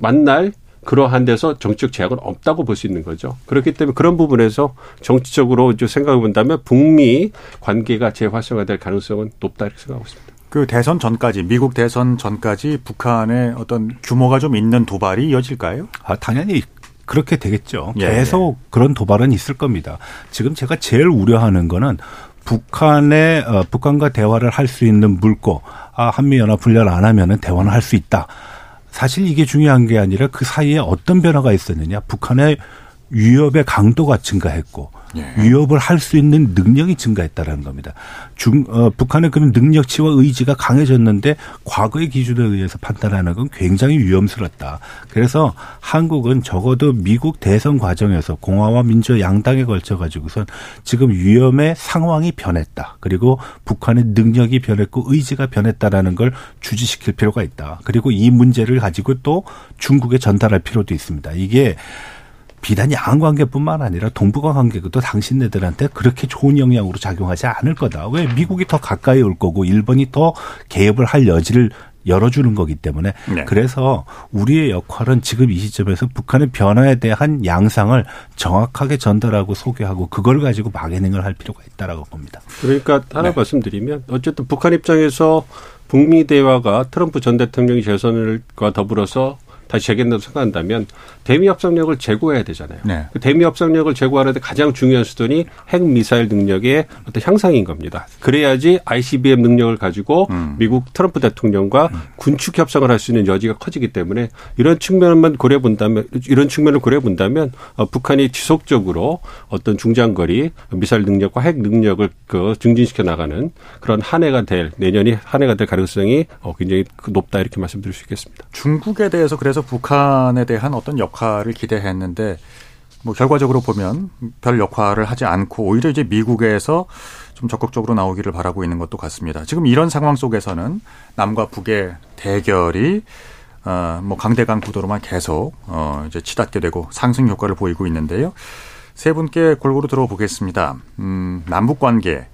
만날 그러한 데서 정치적 제약은 없다고 볼 수 있는 거죠. 그렇기 때문에 그런 부분에서 정치적으로 생각해 본다면 북미 관계가 재활성화될 가능성은 높다 이렇게 생각하고 있습니다. 그 대선 전까지 미국 대선 전까지 북한의 어떤 규모가 좀 있는 도발이 이어질까요? 아 당연히 그렇게 되겠죠. 예. 계속 그런 도발은 있을 겁니다. 지금 제가 제일 우려하는 거는 북한의 어, 북한과 대화를 할 수 있는 물고 아 한미 연합 훈련 안 하면은 대화는 할 수 있다. 사실 이게 중요한 게 아니라 그 사이에 어떤 변화가 있었느냐. 북한의 위협의 강도가 증가했고 예. 위협을 할 수 있는 능력이 증가했다라는 겁니다. 중, 어, 북한의 그런 능력치와 의지가 강해졌는데 과거의 기준에 의해서 판단하는 건 굉장히 위험스럽다. 그래서 한국은 적어도 미국 대선 과정에서 공화와 민주 양당에 걸쳐 가지고선 지금 위험의 상황이 변했다. 그리고 북한의 능력이 변했고 의지가 변했다라는 걸 주지시킬 필요가 있다. 그리고 이 문제를 가지고 또 중국에 전달할 필요도 있습니다. 이게 비단 양 관계뿐만 아니라 동북아 관계도 당신네들한테 그렇게 좋은 영향으로 작용하지 않을 거다. 왜 미국이 더 가까이 올 거고 일본이 더 개입을 할 여지를 열어주는 거기 때문에 네. 그래서 우리의 역할은 지금 이 시점에서 북한의 변화에 대한 양상을 정확하게 전달하고 소개하고 그걸 가지고 마케팅을 할 필요가 있다라고 봅니다. 그러니까 하나 네. 말씀드리면 어쨌든 북한 입장에서 북미 대화가 트럼프 전 대통령이 재선과 더불어서 다시 재개된다고 생각한다면 대미 협상력을 제고해야 되잖아요. 네. 그 대미 협상력을 제고하는데 가장 중요한 수단이 핵 미사일 능력의 어떤 향상인 겁니다. 그래야지 ICBM 능력을 가지고 음. 미국 트럼프 대통령과 음. 군축 협상을 할 수 있는 여지가 커지기 때문에 이런 측면만 고려 본다면 이런 측면을 고려 본다면 어, 북한이 지속적으로 어떤 중장거리 미사일 능력과 핵 능력을 그 증진시켜 나가는 그런 한 해가 될 내년이 한 해가 될 가능성이 어, 굉장히 높다 이렇게 말씀드릴 수 있겠습니다. 중국에 대해서 그래서 북한에 대한 어떤 역 역할을 기대했는데 뭐 결과적으로 보면 별 역할을 하지 않고 오히려 이제 미국에서 좀 적극적으로 나오기를 바라고 있는 것도 같습니다. 지금 이런 상황 속에서는 남과 북의 대결이 어뭐 강대강 구도로만 계속 어 이제 치닫게 되고 상승 효과를 보이고 있는데요. 세 분께 골고루 들어보겠습니다. 음, 남북 관계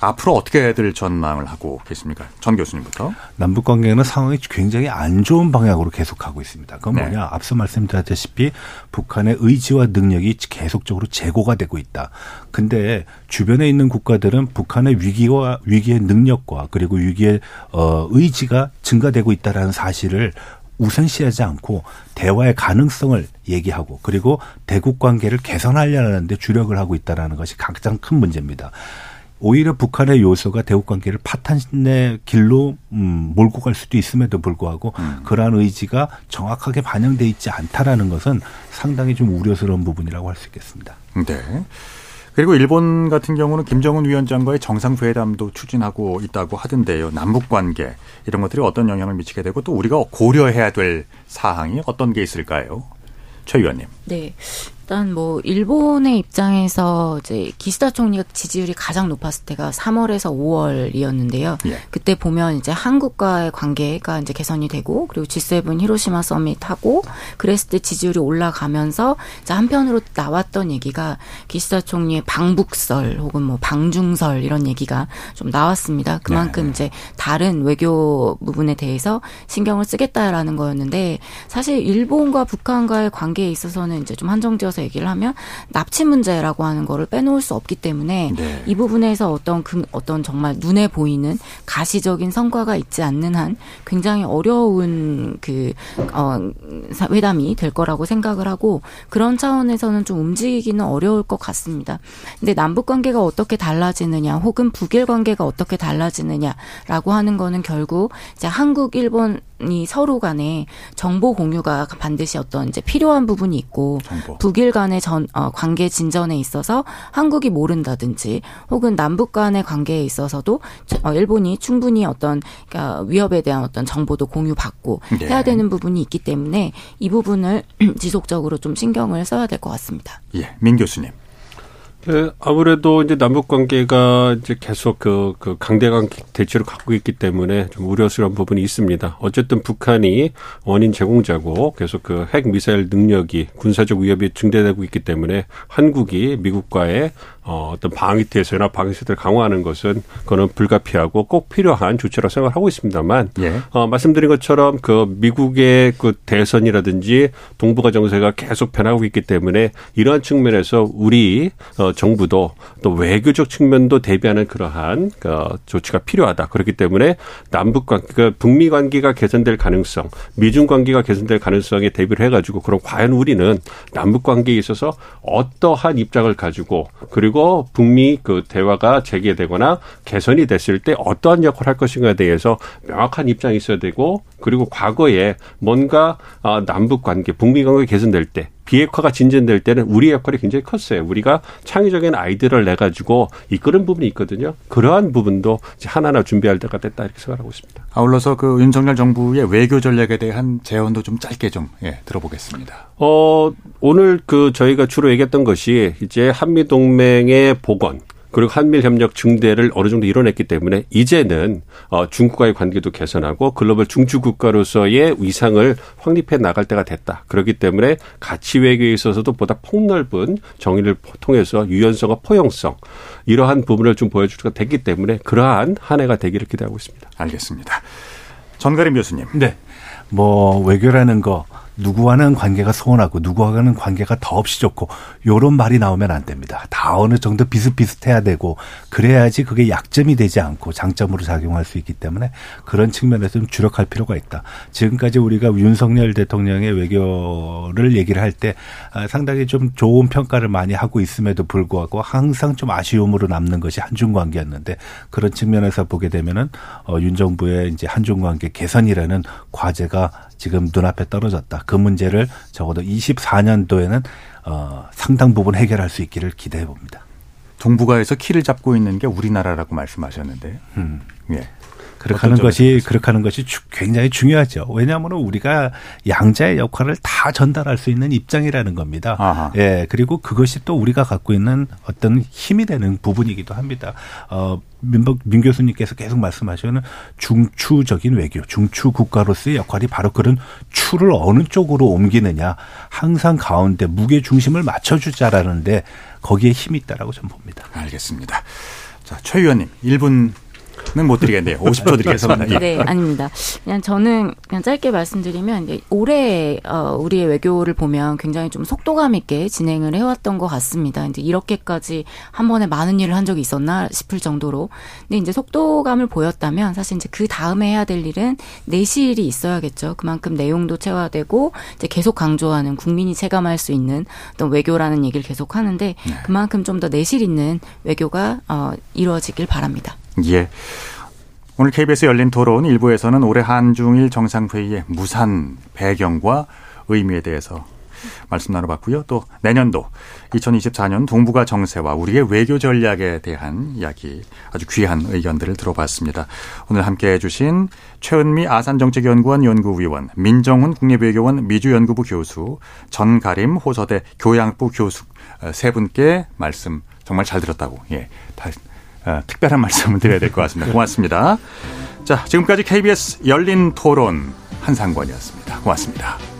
앞으로 어떻게들 전망을 하고 계십니까? 전 교수님부터. 남북 관계는 상황이 굉장히 안 좋은 방향으로 계속하고 있습니다. 그건 네. 뭐냐? 앞서 말씀드렸다시피 북한의 의지와 능력이 계속적으로 재고가 되고 있다. 근데 주변에 있는 국가들은 북한의 위기와 위기의 능력과 그리고 위기의 어 의지가 증가되고 있다라는 사실을 우선시하지 않고 대화의 가능성을 얘기하고 그리고 대국 관계를 개선하려는데 주력을 하고 있다라는 것이 가장 큰 문제입니다. 오히려 북한의 요소가 대북 관계를 파탄의 길로 음, 몰고 갈 수도 있음에도 불구하고 음. 그러한 의지가 정확하게 반영돼 있지 않다라는 것은 상당히 좀 우려스러운 부분이라고 할 수 있겠습니다. 네. 그리고 일본 같은 경우는 김정은 위원장과의 정상회담도 추진하고 있다고 하던데요. 남북 관계 이런 것들이 어떤 영향을 미치게 되고 또 우리가 고려해야 될 사항이 어떤 게 있을까요? 최 의원님. 네. 일단 뭐 일본의 입장에서 이제 기시다 총리가 지지율이 가장 높았을 때가 3월에서 5월이었는데요. 예. 그때 보면 이제 한국과의 관계가 이제 개선이 되고 그리고 G7 히로시마 서밋하고 그랬을 때 지지율이 올라가면서 이제 한편으로 나왔던 얘기가 기시다 총리의 방북설 혹은 뭐 방중설 이런 얘기가 좀 나왔습니다. 그만큼 네. 이제 다른 외교 부분에 대해서 신경을 쓰겠다라는 거였는데 사실 일본과 북한과의 관계에 있어서는 이제 좀 한정되어서 대해서 얘기를 하면 납치 문제라고 하는 거를 빼놓을 수 없기 때문에 네. 이 부분에서 어떤 그 어떤 정말 눈에 보이는 가시적인 성과가 있지 않는 한 굉장히 어려운 그 어, 회담이 될 거라고 생각을 하고 그런 차원에서는 좀 움직이기는 어려울 것 같습니다. 근데 남북 관계가 어떻게 달라지느냐 혹은 북일 관계가 어떻게 달라지느냐라고 하는 거는 결국 이제 한국 일본 이 서로 간에 정보 공유가 반드시 어떤 이제 필요한 부분이 있고 정보. 북일 간의 전 어, 관계 진전에 있어서 한국이 모른다든지 혹은 남북 간의 관계에 있어서도 어, 일본이 충분히 어떤 그러니까 위협에 대한 어떤 정보도 공유받고 네. 해야 되는 부분이 있기 때문에 이 부분을 지속적으로 좀 신경을 써야 될 것 같습니다. 예, 민 교수님. 네, 아무래도 이제 남북 관계가 이제 계속 그, 그 강대강 대치를 갖고 있기 때문에 좀 우려스러운 부분이 있습니다. 어쨌든 북한이 원인 제공자고 계속 그 핵 미사일 능력이 군사적 위협이 증대되고 있기 때문에 한국이 미국과의 어, 어떤 방위 태세나 방위세를 강화하는 것은 그거는 불가피하고 꼭 필요한 조치라고 생각하고 있습니다만 예. 어, 말씀드린 것처럼 그 미국의 그 대선이라든지 동북아 정세가 계속 변하고 있기 때문에 이러한 측면에서 우리 어, 정부도 또 외교적 측면도 대비하는 그러한 그 조치가 필요하다. 그렇기 때문에 남북 관계, 그 북미 관계가 개선될 가능성, 미중 관계가 개선될 가능성에 대비를 해가지고 그럼 과연 우리는 남북 관계에 있어서 어떠한 입장을 가지고 그리고 북미 그 대화가 재개되거나 개선이 됐을 때 어떠한 역할을 할 것인가에 대해서 명확한 입장이 있어야 되고 그리고 과거에 뭔가 아, 남북 관계, 북미 관계 개선될 때 비핵화가 진전될 때는 우리의 역할이 굉장히 컸어요. 우리가 창의적인 아이디어를 내 가지고 이끄는 부분이 있거든요. 그러한 부분도 하나하나 준비할 때가 됐다 이렇게 생각하고 있습니다. 아울러서 그 윤석열 정부의 외교 전략에 대한 제언도 좀 짧게 좀 예, 들어보겠습니다. 어, 오늘 그 저희가 주로 얘기했던 것이 이제 한미 동맹의 복원, 그리고 한미일 협력 증대를 어느 정도 이뤄냈기 때문에 이제는 어, 중국과의 관계도 개선하고 글로벌 중추 국가로서의 위상을 확립해 나갈 때가 됐다. 그렇기 때문에 가치 외교에 있어서도 보다 폭넓은 정의를 통해서 유연성과 포용성 이러한 부분을 좀 보여줄 수가 됐기 때문에 그러한 한 해가 되기를 기대하고 있습니다. 알겠습니다. 전가림 교수님. 네. 뭐 외교라는 거 누구와는 관계가 소원하고 누구와는 관계가 더없이 좋고 요런 말이 나오면 안 됩니다. 다 어느 정도 비슷비슷해야 되고 그래야지 그게 약점이 되지 않고 장점으로 작용할 수 있기 때문에 그런 측면에서 좀 주력할 필요가 있다. 지금까지 우리가 윤석열 대통령의 외교를 얘기를 할때 아, 상당히 좀 좋은 평가를 많이 하고 있음에도 불구하고 항상 좀 아쉬움으로 남는 것이 한중 관계였는데 그런 측면에서 보게 되면은 어, 윤 정부의 이제 한중 관계 개선이라는 과제가 지금 눈앞에 떨어졌다. 그 문제를 적어도 24년도에는 어, 상당 부분 해결할 수 있기를 기대해 봅니다. 동북아에서 키를 잡고 있는 게 우리나라라고 말씀하셨는데. 음. 예. 그렇게 하는 것이 그렇게 하는 것이 주- 굉장히 중요하죠. 왜냐하면 우리가 양자의 역할을 다 전달할 수 있는 입장이라는 겁니다. 아하. 예, 그리고 그것이 또 우리가 갖고 있는 어떤 힘이 되는 부분이기도 합니다. 어, 민박 민 교수님께서 계속 말씀하시는 중추적인 외교, 중추 국가로서의 역할이 바로 그런 추를 어느 쪽으로 옮기느냐, 항상 가운데 무게 중심을 맞춰주자라는데 거기에 힘이 있다라고 저는 봅니다. 알겠습니다. 자, 최 의원님, 1분은 못 드리겠네요. 50초 드리겠습니다. 예. 네, 아닙니다. 그냥 저는 그냥 짧게 말씀드리면 올해 어, 우리의 외교를 보면 굉장히 좀 속도감 있게 진행을 해왔던 것 같습니다. 이제 이렇게까지 한 번에 많은 일을 한 적이 있었나 싶을 정도로. 근데 이제 속도감을 보였다면 사실 이제 그 다음에 해야 될 일은 내실이 있어야겠죠. 그만큼 내용도 체화되고 이제 계속 강조하는 국민이 체감할 수 있는 어떤 외교라는 얘기를 계속 하는데 그만큼 좀 더 내실 있는 외교가 어, 이루어지길 바랍니다. 예. 오늘 KBS 열린 토론 일부에서는 올해 한중일 정상회의의 무산 배경과 의미에 대해서 말씀 나눠봤고요. 또 내년도 2024년 동북아 정세와 우리의 외교 전략에 대한 이야기 아주 귀한 의견들을 들어봤습니다. 오늘 함께 해 주신 최은미 아산정책연구원 연구위원, 민정훈 국립외교원 미주연구부 교수, 전가림 호서대 교양부 교수 어, 세 분께 말씀 정말 잘 들었다고 예, 특별한 말씀을 드려야 될 것 같습니다. 고맙습니다. 자, 지금까지 KBS 열린 토론 한상권이었습니다. 고맙습니다.